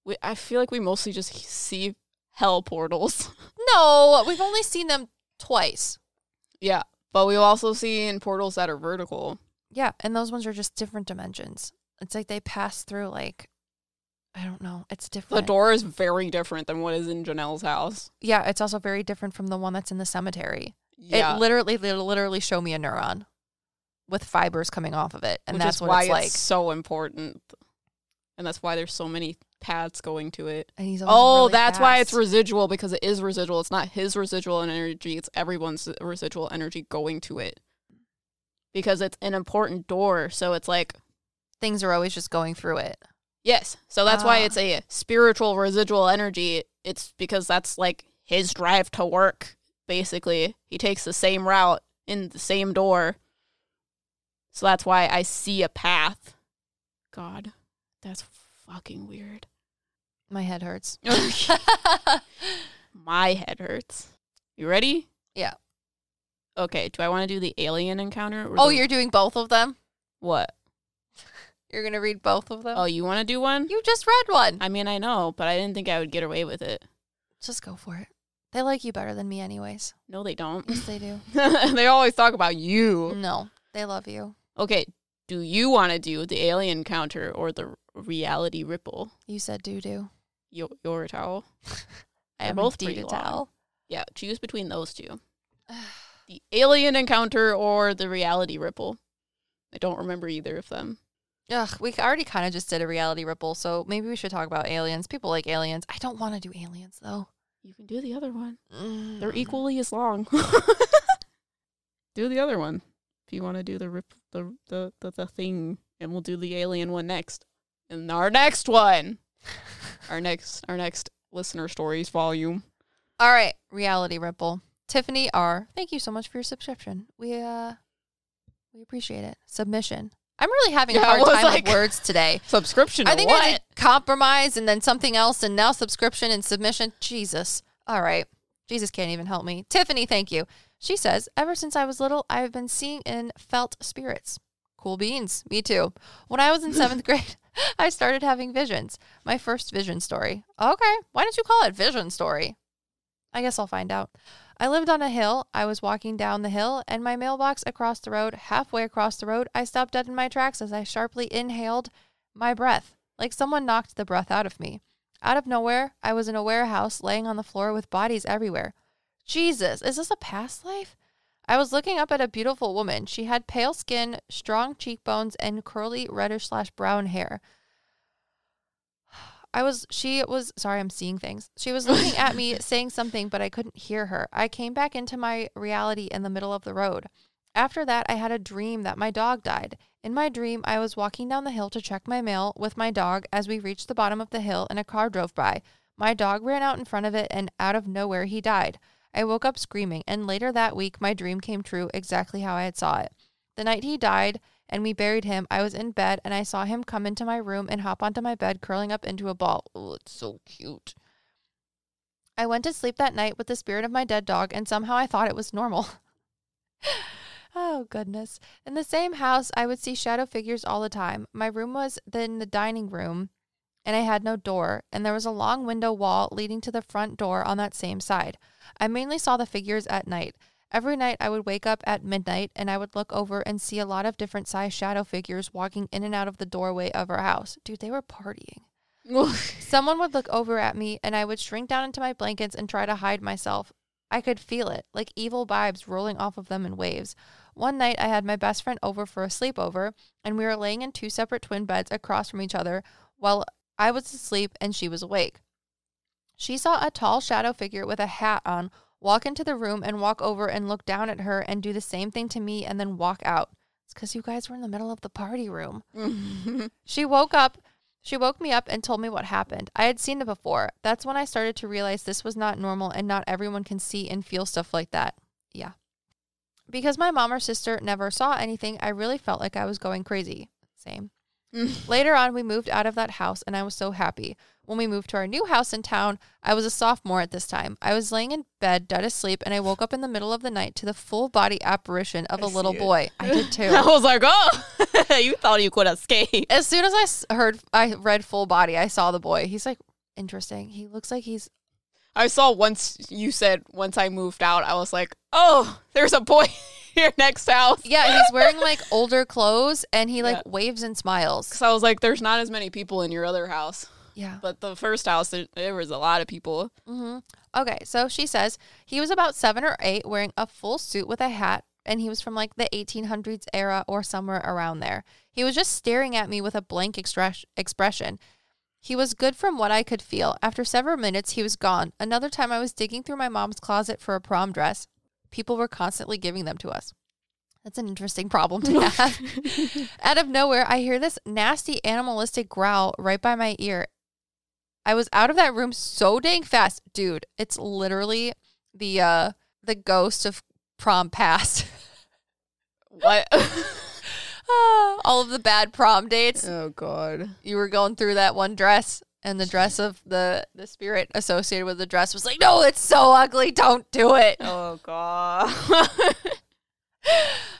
we, I feel like we mostly just see hell portals. No, we've only seen them twice. Yeah, but we've also seen portals that are vertical. Yeah, and those ones are just different dimensions. It's like they pass through like I don't know. It's different. The door is very different than what is in Janelle's house. Yeah, it's also very different from the one that's in the cemetery. Yeah, It literally they literally show me a neuron with fibers coming off of it, and which that's what why it's like. so important, and that's why there's so many paths going to it. And he's Oh, really that's why it's residual because it is residual. It's not his residual energy; it's everyone's residual energy going to it because it's an important door. So it's like things are always just going through it. Yes. So that's why Ah. it's a spiritual residual energy. It's because that's like his drive to work, basically. He takes the same route in the same door. So that's why I see a path. God, that's fucking weird. My head hurts. My head hurts. You ready? Yeah. Okay, do I want to do the alien encounter? or oh, the- you're doing both of them? What? You're gonna read both of them? Oh, you want to do one? you just read one. I mean, I know, but I didn't think I would get away with it. Just go for it. They like you better than me, anyways. No, they don't. Yes, they do. they always talk about you. no, they love you. Okay, do you want to do the alien counter or the reality ripple? You said doo doo. Your, your towel? I am both pretty long. towel. Yeah, choose between those two. The alien encounter or the reality ripple? I don't remember either of them. Ugh, we already kind of just did a reality ripple, so maybe we should talk about aliens. People like aliens. I don't want to do aliens though. You can do the other one. Mm. They're equally as long. do the other one if you want to do the rip the, the the the thing, and we'll do the alien one next. And our next one, our next our next listener stories volume. All right, reality ripple. Tiffany R, thank you so much for your subscription. We uh we appreciate it. Submission. I'm really having a Yeah, I hard time like- with words today. Subscription. I think what? I did compromise and then something else and now subscription and submission. Jesus. All right. Jesus can't even help me. Tiffany, thank you. She says, ever since I was little, I have been seeing and felt spirits. Cool beans. Me too. When I was in seventh grade, I started having visions. My first vision story. Okay. Why don't you call it vision story? I guess I'll find out. I lived on a hill. I was walking down the hill, and my mailbox across the road, halfway across the road, I stopped dead in my tracks as I sharply inhaled my breath, like someone knocked the breath out of me. Out of nowhere, I was in a warehouse laying on the floor with bodies everywhere. Jesus, is this a past life? I was looking up at a beautiful woman. She had pale skin, strong cheekbones, and curly reddish slash brown hair. I was, she was, sorry, I'm seeing things. She was looking at me, saying something, but I couldn't hear her. I came back into my reality in the middle of the road. After that, I had a dream that my dog died. In my dream, I was walking down the hill to check my mail with my dog as we reached the bottom of the hill and a car drove by. My dog ran out in front of it, and out of nowhere, he died. I woke up screaming, and later that week, my dream came true exactly how I had saw it. The night he died and we buried him, I was in bed and I saw him come into my room and hop onto my bed, curling up into a ball. Oh, it's so cute. I went to sleep that night with the spirit of my dead dog, and somehow I thought it was normal. oh, goodness. In the same house, I would see shadow figures all the time. My room was in the dining room, and I had no door, and there was a long window wall leading to the front door on that same side. I mainly saw the figures at night. Every night I would wake up at midnight and I would look over and see a lot of different size shadow figures walking in and out of the doorway of our house. Dude, they were partying. Someone would look over at me and I would shrink down into my blankets and try to hide myself. I could feel it, like evil vibes rolling off of them in waves. One night I had my best friend over for a sleepover and we were laying in two separate twin beds across from each other while I was asleep and she was awake. She saw a tall shadow figure with a hat on walk into the room and walk over and look down at her and do the same thing to me and then walk out. It's because you guys were in the middle of the party room. she woke up. She woke me up and told me what happened. I had seen it before. That's when I started to realize this was not normal and not everyone can see and feel stuff like that. Yeah. Because my mom or sister never saw anything, I really felt like I was going crazy. Same. Later on, we moved out of that house and I was so happy. When we moved to our new house in town, I was a sophomore at this time. I was laying in bed, dead asleep, and I woke up in the middle of the night to the full body apparition of a little boy. I did too. I was like, oh, you thought you could escape. as soon as I heard, I read full body, I saw the boy. He's like, interesting. He looks like he's, I saw once you said once I moved out, I was like, oh, there's a boy here next house. yeah, he's wearing like older clothes and he like Yeah. waves and smiles. So I was like, there's not as many people in your other house. Yeah. But the first house, there, was a lot of people. Mm-hmm. Okay, so she says he was about seven or eight, wearing a full suit with a hat, and he was from like the 1800s era or somewhere around there. He was just staring at me with a blank express- expression. He was good from what I could feel. After several minutes, he was gone. Another time, I was digging through my mom's closet for a prom dress. People were constantly giving them to us. That's an interesting problem to have. Out of nowhere, I hear this nasty animalistic growl right by my ear. I was out of that room so dang fast. Dude, it's literally the uh the ghost of prom past. What? Ah, All of the bad prom dates. oh God. You were going through that one dress and the dress of the the spirit associated with the dress was like, "No, it's so ugly. Don't do it." Oh God.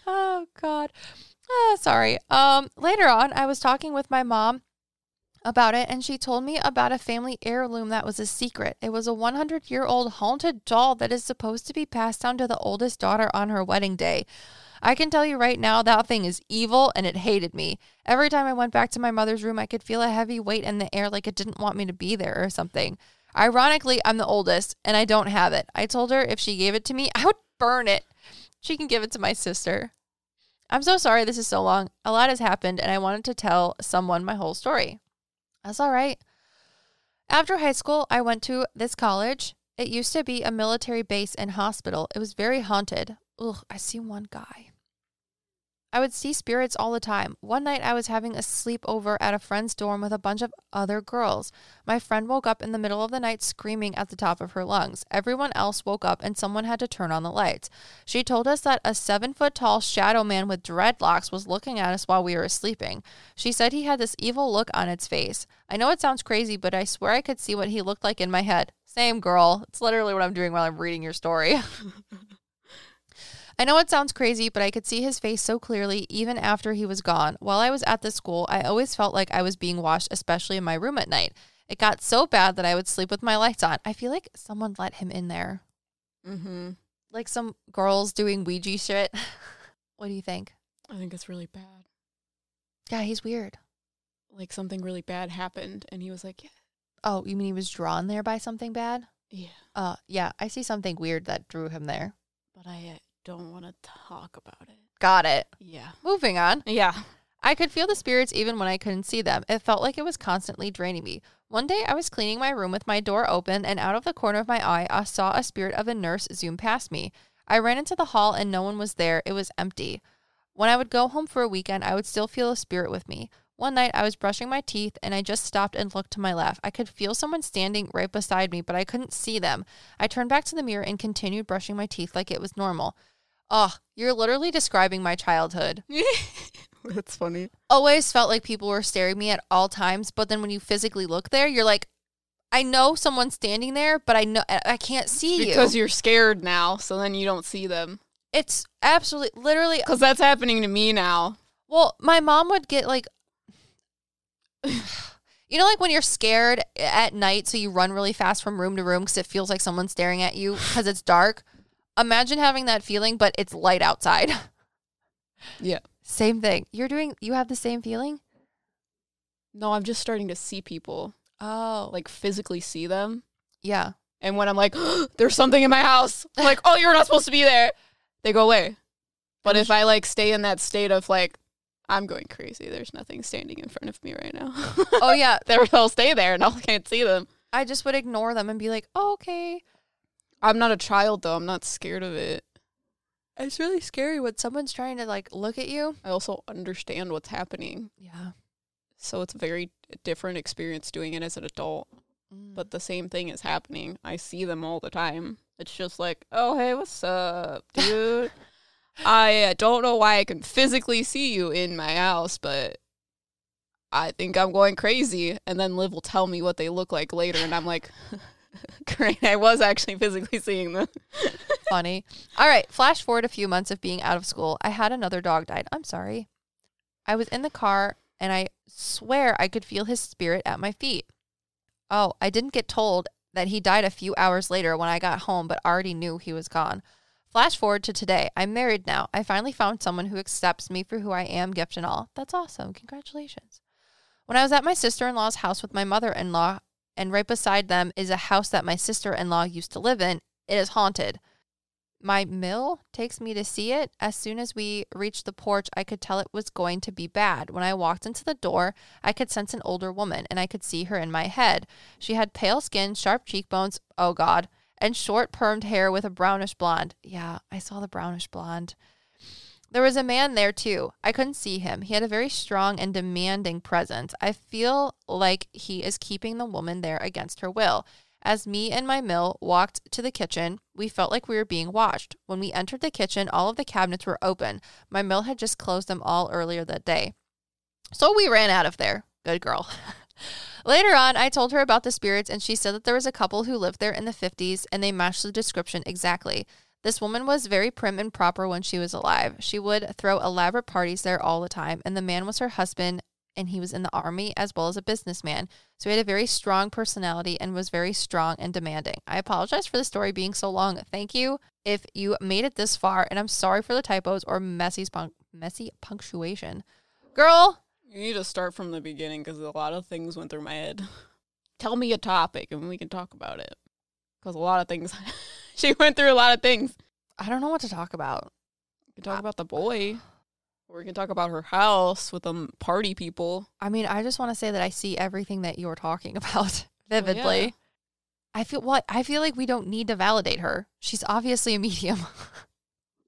oh god Ah, sorry um later on i was talking with my mom about it and she told me about a family heirloom that was a secret it was a 100 year old haunted doll that is supposed to be passed down to the oldest daughter on her wedding day i can tell you right now that thing is evil and it hated me every time i went back to my mother's room i could feel a heavy weight in the air like it didn't want me to be there or something ironically i'm the oldest and i don't have it i told her if she gave it to me i would burn it she can give it to my sister. I'm so sorry this is so long. A lot has happened, and I wanted to tell someone my whole story. That's all right. After high school, I went to this college. It used to be a military base and hospital. It was very haunted. Ugh, I see one guy. I would see spirits all the time. One night I was having a sleepover at a friend's dorm with a bunch of other girls. My friend woke up in the middle of the night screaming at the top of her lungs. Everyone else woke up and someone had to turn on the lights. She told us that a seven foot tall shadow man with dreadlocks was looking at us while we were sleeping. She said he had this evil look on its face. I know it sounds crazy, but I swear I could see what he looked like in my head. Same girl. It's literally what I'm doing while I'm reading your story. I know it sounds crazy, but I could see his face so clearly even after he was gone. While I was at the school, I always felt like I was being watched, especially in my room at night. It got so bad that I would sleep with my lights on. I feel like someone let him in there. mm-hmm. like some girls doing Ouija shit. what do you think? I think it's really bad. Yeah, he's weird. Like something really bad happened, and he was like, "Yeah, Oh, you mean he was drawn there by something bad? yeah," Uh, yeah, I see something weird that drew him there. but I uh, don't want to talk about it. Got it. Yeah, Moving on. yeah. I could feel the spirits even when I couldn't see them. It felt like it was constantly draining me. One day I was cleaning my room with my door open, and out of the corner of my eye, I saw a spirit of a nurse zoom past me. I ran into the hall, and no one was there. It was empty. When I would go home for a weekend, I would still feel a spirit with me. One night I was brushing my teeth and I just stopped and looked to my left. I could feel someone standing right beside me, but I couldn't see them. I turned back to the mirror and continued brushing my teeth like it was normal. Ugh, you're literally describing my childhood That's funny. always felt like people were staring at me at all times but then when you physically look there you're like i know someone's standing there but i know i I can't see Because you because you're scared now, so then you don't see them. it's absolutely literally Because that's happening to me now. well my mom would get like you know like when you're scared at night so you run really fast from room to room because it feels like someone's staring at you because it's dark imagine having that feeling but it's light outside Yeah. same thing you're doing you have the same feeling No, I'm just starting to see people, oh like physically see them. yeah And when I'm like, there's something in my house, I'm like, oh, you're not supposed to be there, they go away. But if I like stay in that state of like, I'm going crazy, there's nothing standing in front of me right now. oh yeah They're- they'll stay there and I can't see them. I just would ignore them and be like, oh, okay. I'm not a child though. I'm not scared of it. It's really scary when someone's trying to like look at you. I also understand what's happening. Yeah. So it's a very different experience doing it as an adult. Mm. But the same thing is happening. I see them all the time. It's just like, oh, hey, what's up, dude? I uh, don't know why I can physically see you in my house, but I think I'm going crazy. And then Liv will tell me what they look like later, and I'm like, great, I was actually physically seeing them. funny. All right, flash forward a few months of being out of school. I had another dog died. I'm sorry. I was in the car and I swear I could feel his spirit at my feet. Oh, I didn't get told that he died a few hours later when I got home, but already knew he was gone. Flash forward to today. I'm married now. I finally found someone who accepts me for who I am, gift and all. That's awesome. Congratulations. When I was at my sister in law's house with my mother in law, and right beside them is a house that my sister in law used to live in, it is haunted. My mill takes me to see it. As soon as we reached the porch, I could tell it was going to be bad. When I walked into the door, I could sense an older woman and I could see her in my head. She had pale skin, sharp cheekbones, oh God, and short permed hair with a brownish blonde. Yeah, I saw the brownish blonde. There was a man there too. I couldn't see him. He had a very strong and demanding presence. I feel like he is keeping the woman there against her will. As me and my mill walked to the kitchen, we felt like we were being watched. When we entered the kitchen, all of the cabinets were open. My mill had just closed them all earlier that day. So we ran out of there. Good girl. Later on, I told her about the spirits, and she said that there was a couple who lived there in the 50s and they matched the description exactly. This woman was very prim and proper when she was alive. She would throw elaborate parties there all the time, and the man was her husband, and he was in the army as well as a businessman. So he had a very strong personality and was very strong and demanding. I apologize for the story being so long. Thank you if you made it this far, and I'm sorry for the typos or messy, messy punctuation. Girl, You need to start from the beginning because a lot of things went through my head. Tell me a topic and we can talk about it. Because a lot of things, she went through a lot of things. I don't know what to talk about. We can talk about the boy, or we can talk about her house with them party people. I mean, I just want to say that I see everything that you're talking about vividly. yeah. I feel what I feel like we don't need to validate her. She's obviously a medium.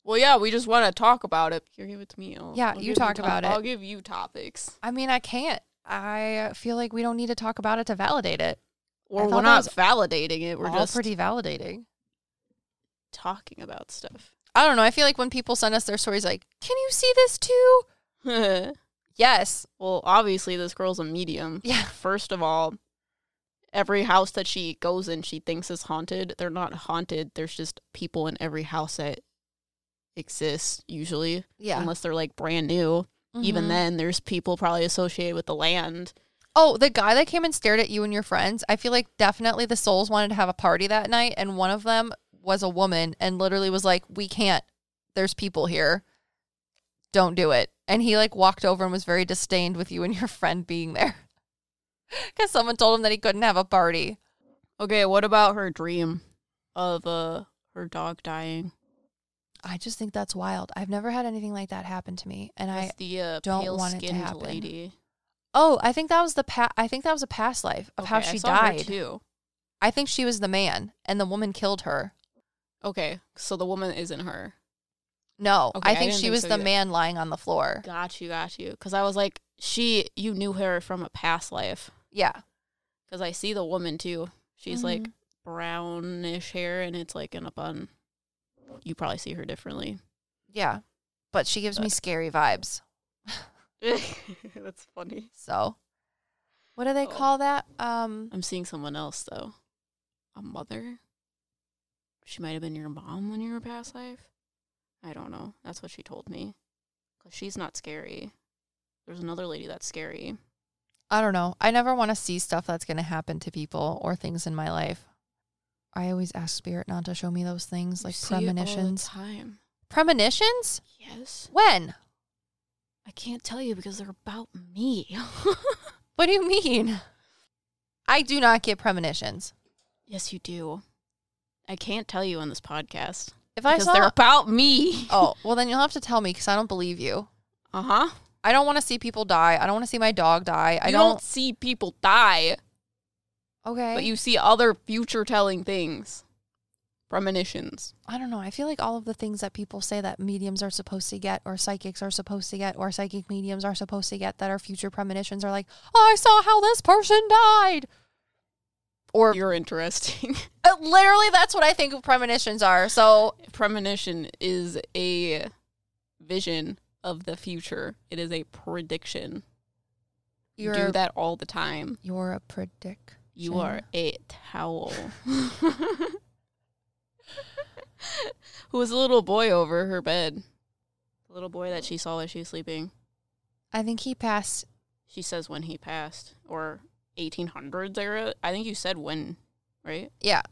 Well, yeah, we just want to talk about it. Here, give it to me. I'll, Yeah, I'll you talk to- about it. I'll give you topics. I mean, I can't. I feel like we don't need to talk about it to validate it. Or we're not was validating it. We're All just pretty validating. Talking about stuff. I don't know. I feel like when people send us their stories, like, "Can you see this too?" Yes. Well, obviously, this girl's a medium. Yeah. First of all, every house that she goes in, she thinks is haunted. They're not haunted. There's just people in every house that exists, usually, Yeah. unless they're like brand new. Even Mhm. then, there's people probably associated with the land. Oh, the guy that came and stared at you and your friends. I feel like definitely the souls wanted to have a party that night, and one of them was a woman and literally was like, "We can't. There's people here. Don't do it." And he like walked over and was very disdained with you and your friend being there. Cuz someone told him that he couldn't have a party. Okay, what about her dream of uh her dog dying? I just think that's wild. I've never had anything like that happen to me and I the uh, don't want it to happen. lady. Oh, I think that was the pa- I think that was a past life of how Okay, I she died. too. I think she was the man and the woman killed her. Okay, so the woman isn't her. No, Okay, I I think didn't she think was so the either. man lying on the floor. Got you, got you. Because I was like, she, you knew her from a past life. Yeah. Because I see the woman too. She's like Mhm. brownish hair and it's like in a bun. You probably see her differently. Yeah. But she gives me scary vibes. That's funny. So, what do they Oh. call that? Um, I'm seeing someone else though. A mother? She might have been your mom when you were past life. I don't know. That's what she told me. Because she's not scary. There's another lady that's scary. I don't know. I never want to see stuff that's going to happen to people or things in my life. I always ask spirit not to show me those things, like see it all the premonitions. time. Premonitions? Yes. When? I can't tell you because they're about me. What do you mean? I do not get premonitions. yes, you do. I can't tell you on this podcast If I because saw, they're about me. oh, well, then you'll have to tell me because I don't believe you. Uh huh. I don't want to see people die. I don't want to see my dog die. I you don't. don't see people die, okay. but you see other future telling things. Premonitions. I don't know. I feel like all of the things that people say that mediums are supposed to get, or psychics are supposed to get, or psychic mediums are supposed to get that are future premonitions are like, oh, I saw how this person died. Or You're interesting. Uh, literally, that's what I think of premonitions are. So, Premonition is a vision of the future. It is a prediction. You do that all the time. You're a predict. You are a towel. Who was a little boy over her bed? The little boy that she saw as she was sleeping. I think he passed. She says when he passed, or 1800s era. I think you said when, right? Yeah,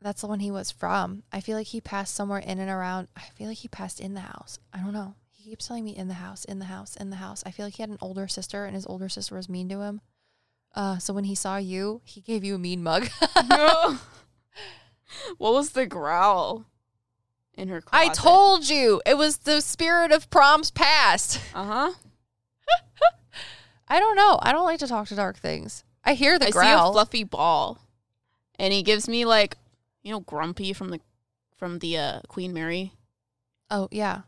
that's the one he was from. I feel like he passed somewhere in and around. I feel like he passed in the house. I don't know. He keeps telling me in the house, in the house, in the house. I feel like he had an older sister, and his older sister was mean to him. Uh, so when he saw you, he gave you a mean mug. what was the growl in her closet? I told you it was the spirit of proms past. Uh huh. I don't know. I don't like to talk to dark things. I hear the I see a fluffy ball, and he gives me like, you know, Grumpy from the from the uh, Queen Mary. oh yeah.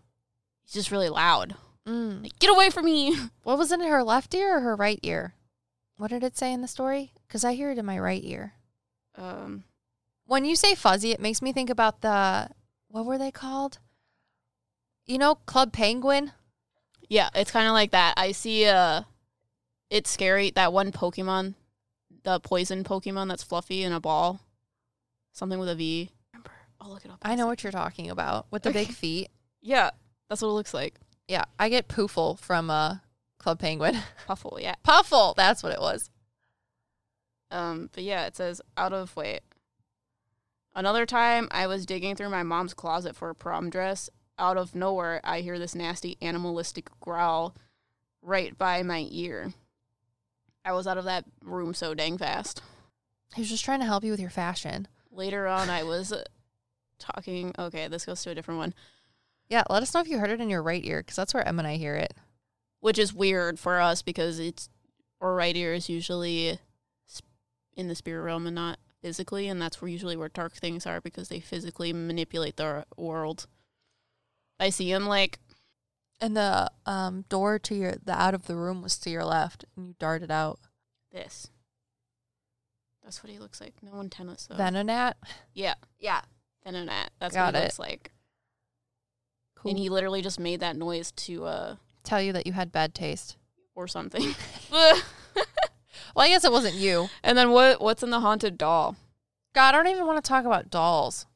He's just really loud. Mm. Like, get away from me! What was it in her left ear or her right ear? What did it say in the story? Because I hear it in my right ear. Um, When you say fuzzy, it makes me think about the what were they called? You know, Club Penguin. yeah, it's kind of like that. I see. Uh, it's scary. That one Pokemon, the poison Pokemon that's fluffy in a ball, something with a V. Remember? I'll look it up. in I a know what you're talking about with the big feet. Yeah, that's what it looks like. Yeah, I get Poofle from uh, Club Penguin. Puffle. Yeah. Puffle, that's what it was. Um, but yeah, it says out of wait. Another time I was digging through my mom's closet for a prom dress. Out of nowhere, I hear this nasty animalistic growl right by my ear. I was out of that room so dang fast. He was just trying to help you with your fashion. Later on, I was uh, talking. Okay, this goes to a different one, Yeah, let us know if you heard it in your right ear because that's where Em and I hear it. which is weird for us because it's our right ear is usually in the spirit realm and not physically, and that's where usually where dark things are because they physically manipulate the world. I see him like And the um, door to your the out of the room was to your left, and you darted out. this. That's what he looks like. No antennas though. Venonat. yeah, Yeah, Venonat. That's Got what he it. looks like. cool. And he literally just made that noise to uh tell you that you had bad taste. or something. Well, I guess it wasn't you. and then what? What's in the haunted doll? God, I don't even want to talk about dolls.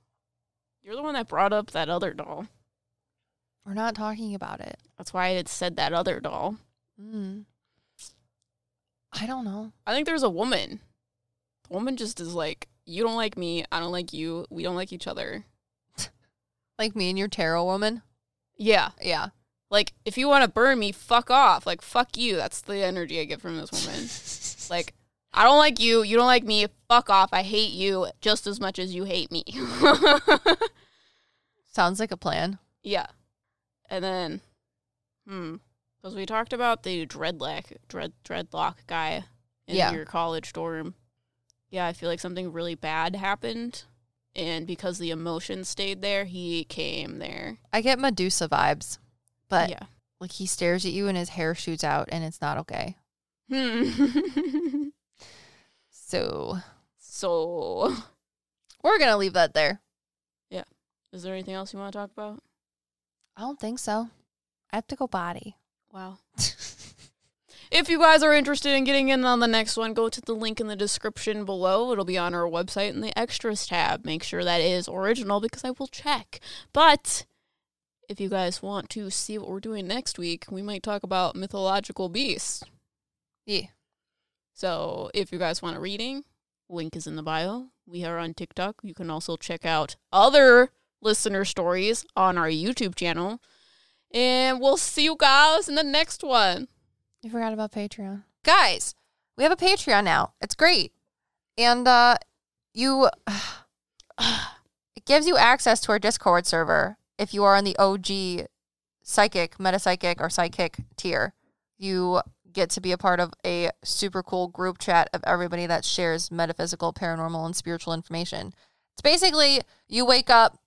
You're the one that brought up that other doll. We're not talking about it. That's why I had said that other doll. Mm. I don't know. I think there's a woman. The woman just is like, you don't like me, I don't like you, we don't like each other. Like me and your tarot woman. Yeah. Yeah. Like, if you want to burn me, fuck off. Like, fuck you. That's the energy I get from this woman. like, I don't like you. You don't like me. Fuck off. I hate you just as much as you hate me. Sounds like a plan. yeah. And then, hmm. Because we talked about the dreadlock, dread, dreadlock guy in Yeah. your college dorm. Yeah, I feel like something really bad happened. And because the emotion stayed there, he came there. I get Medusa vibes, but yeah. like he stares at you and his hair shoots out and it's not okay. Hmm. So so, we're gonna leave that there. Yeah. Is there anything else you want to talk about? I don't think so. I have to go body. Wow. If you guys are interested in getting in on the next one, go to the link in the description below. It'll be on our website in the extras tab. Make sure that is original because I will check. But if you guys want to see what we're doing next week, we might talk about mythological beasts. Yeah. So if you guys want a reading, link is in the bio. We are on TikTok. You can also check out other listener stories on our YouTube channel. And we'll see you guys in the next one. You forgot about Patreon. Guys, we have a Patreon now. It's great. And uh you it gives you access to our Discord server if you are on the OG psychic, metapsychic or psychic tier. You get to be a part of a super cool group chat of everybody that shares metaphysical, paranormal and spiritual information. It's basically you wake up,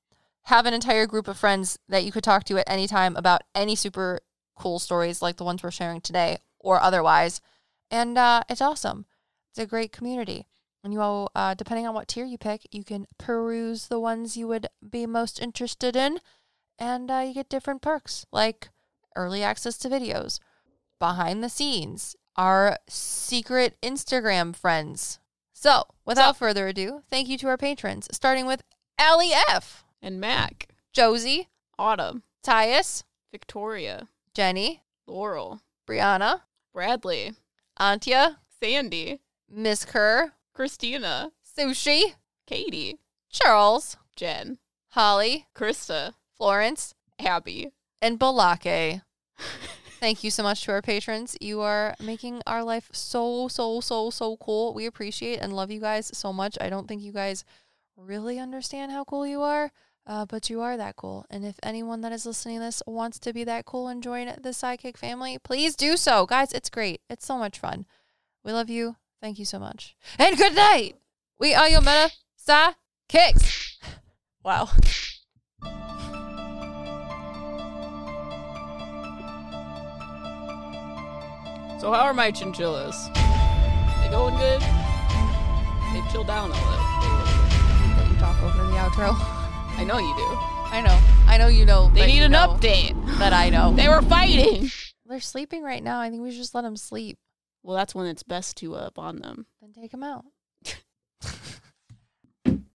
have an entire group of friends that you could talk to at any time about any super cool stories like the ones we're sharing today or otherwise. And uh, it's awesome. It's a great community. And you all, uh, depending on what tier you pick, you can peruse the ones you would be most interested in. And uh, you get different perks like early access to videos, behind the scenes, our secret Instagram friends. So, without further ado, thank you to our patrons, starting with Allie F, And Mac, Josie, Autumn, Tyus, Victoria, Jenny, Laurel, Brianna, Bradley, Antia, Sandy, Miss Kerr, Christina, Sushi, Katie, Charles, Jen, Holly, Krista, Florence, Abby. and Balake. Thank you so much to our patrons. You are making our life so, so, so, so cool. We appreciate and love you guys so much. I don't think you guys really understand how cool you are, uh, but you are that cool. And if anyone that is listening to this wants to be that cool and join the Sidekick family, please do so. Guys, it's great. It's so much fun. We love you. Thank you so much. And good night. We are your meta sidekicks. Wow. So how are my chinchillas? They going good? They've chilled down a little. That you talk over the outro. I know you do. I know. I know you know. They need an update. That I know. they were fighting. They're sleeping right now. I think we should just let them sleep. Well, that's when it's best to uh, bond them. Then take them out.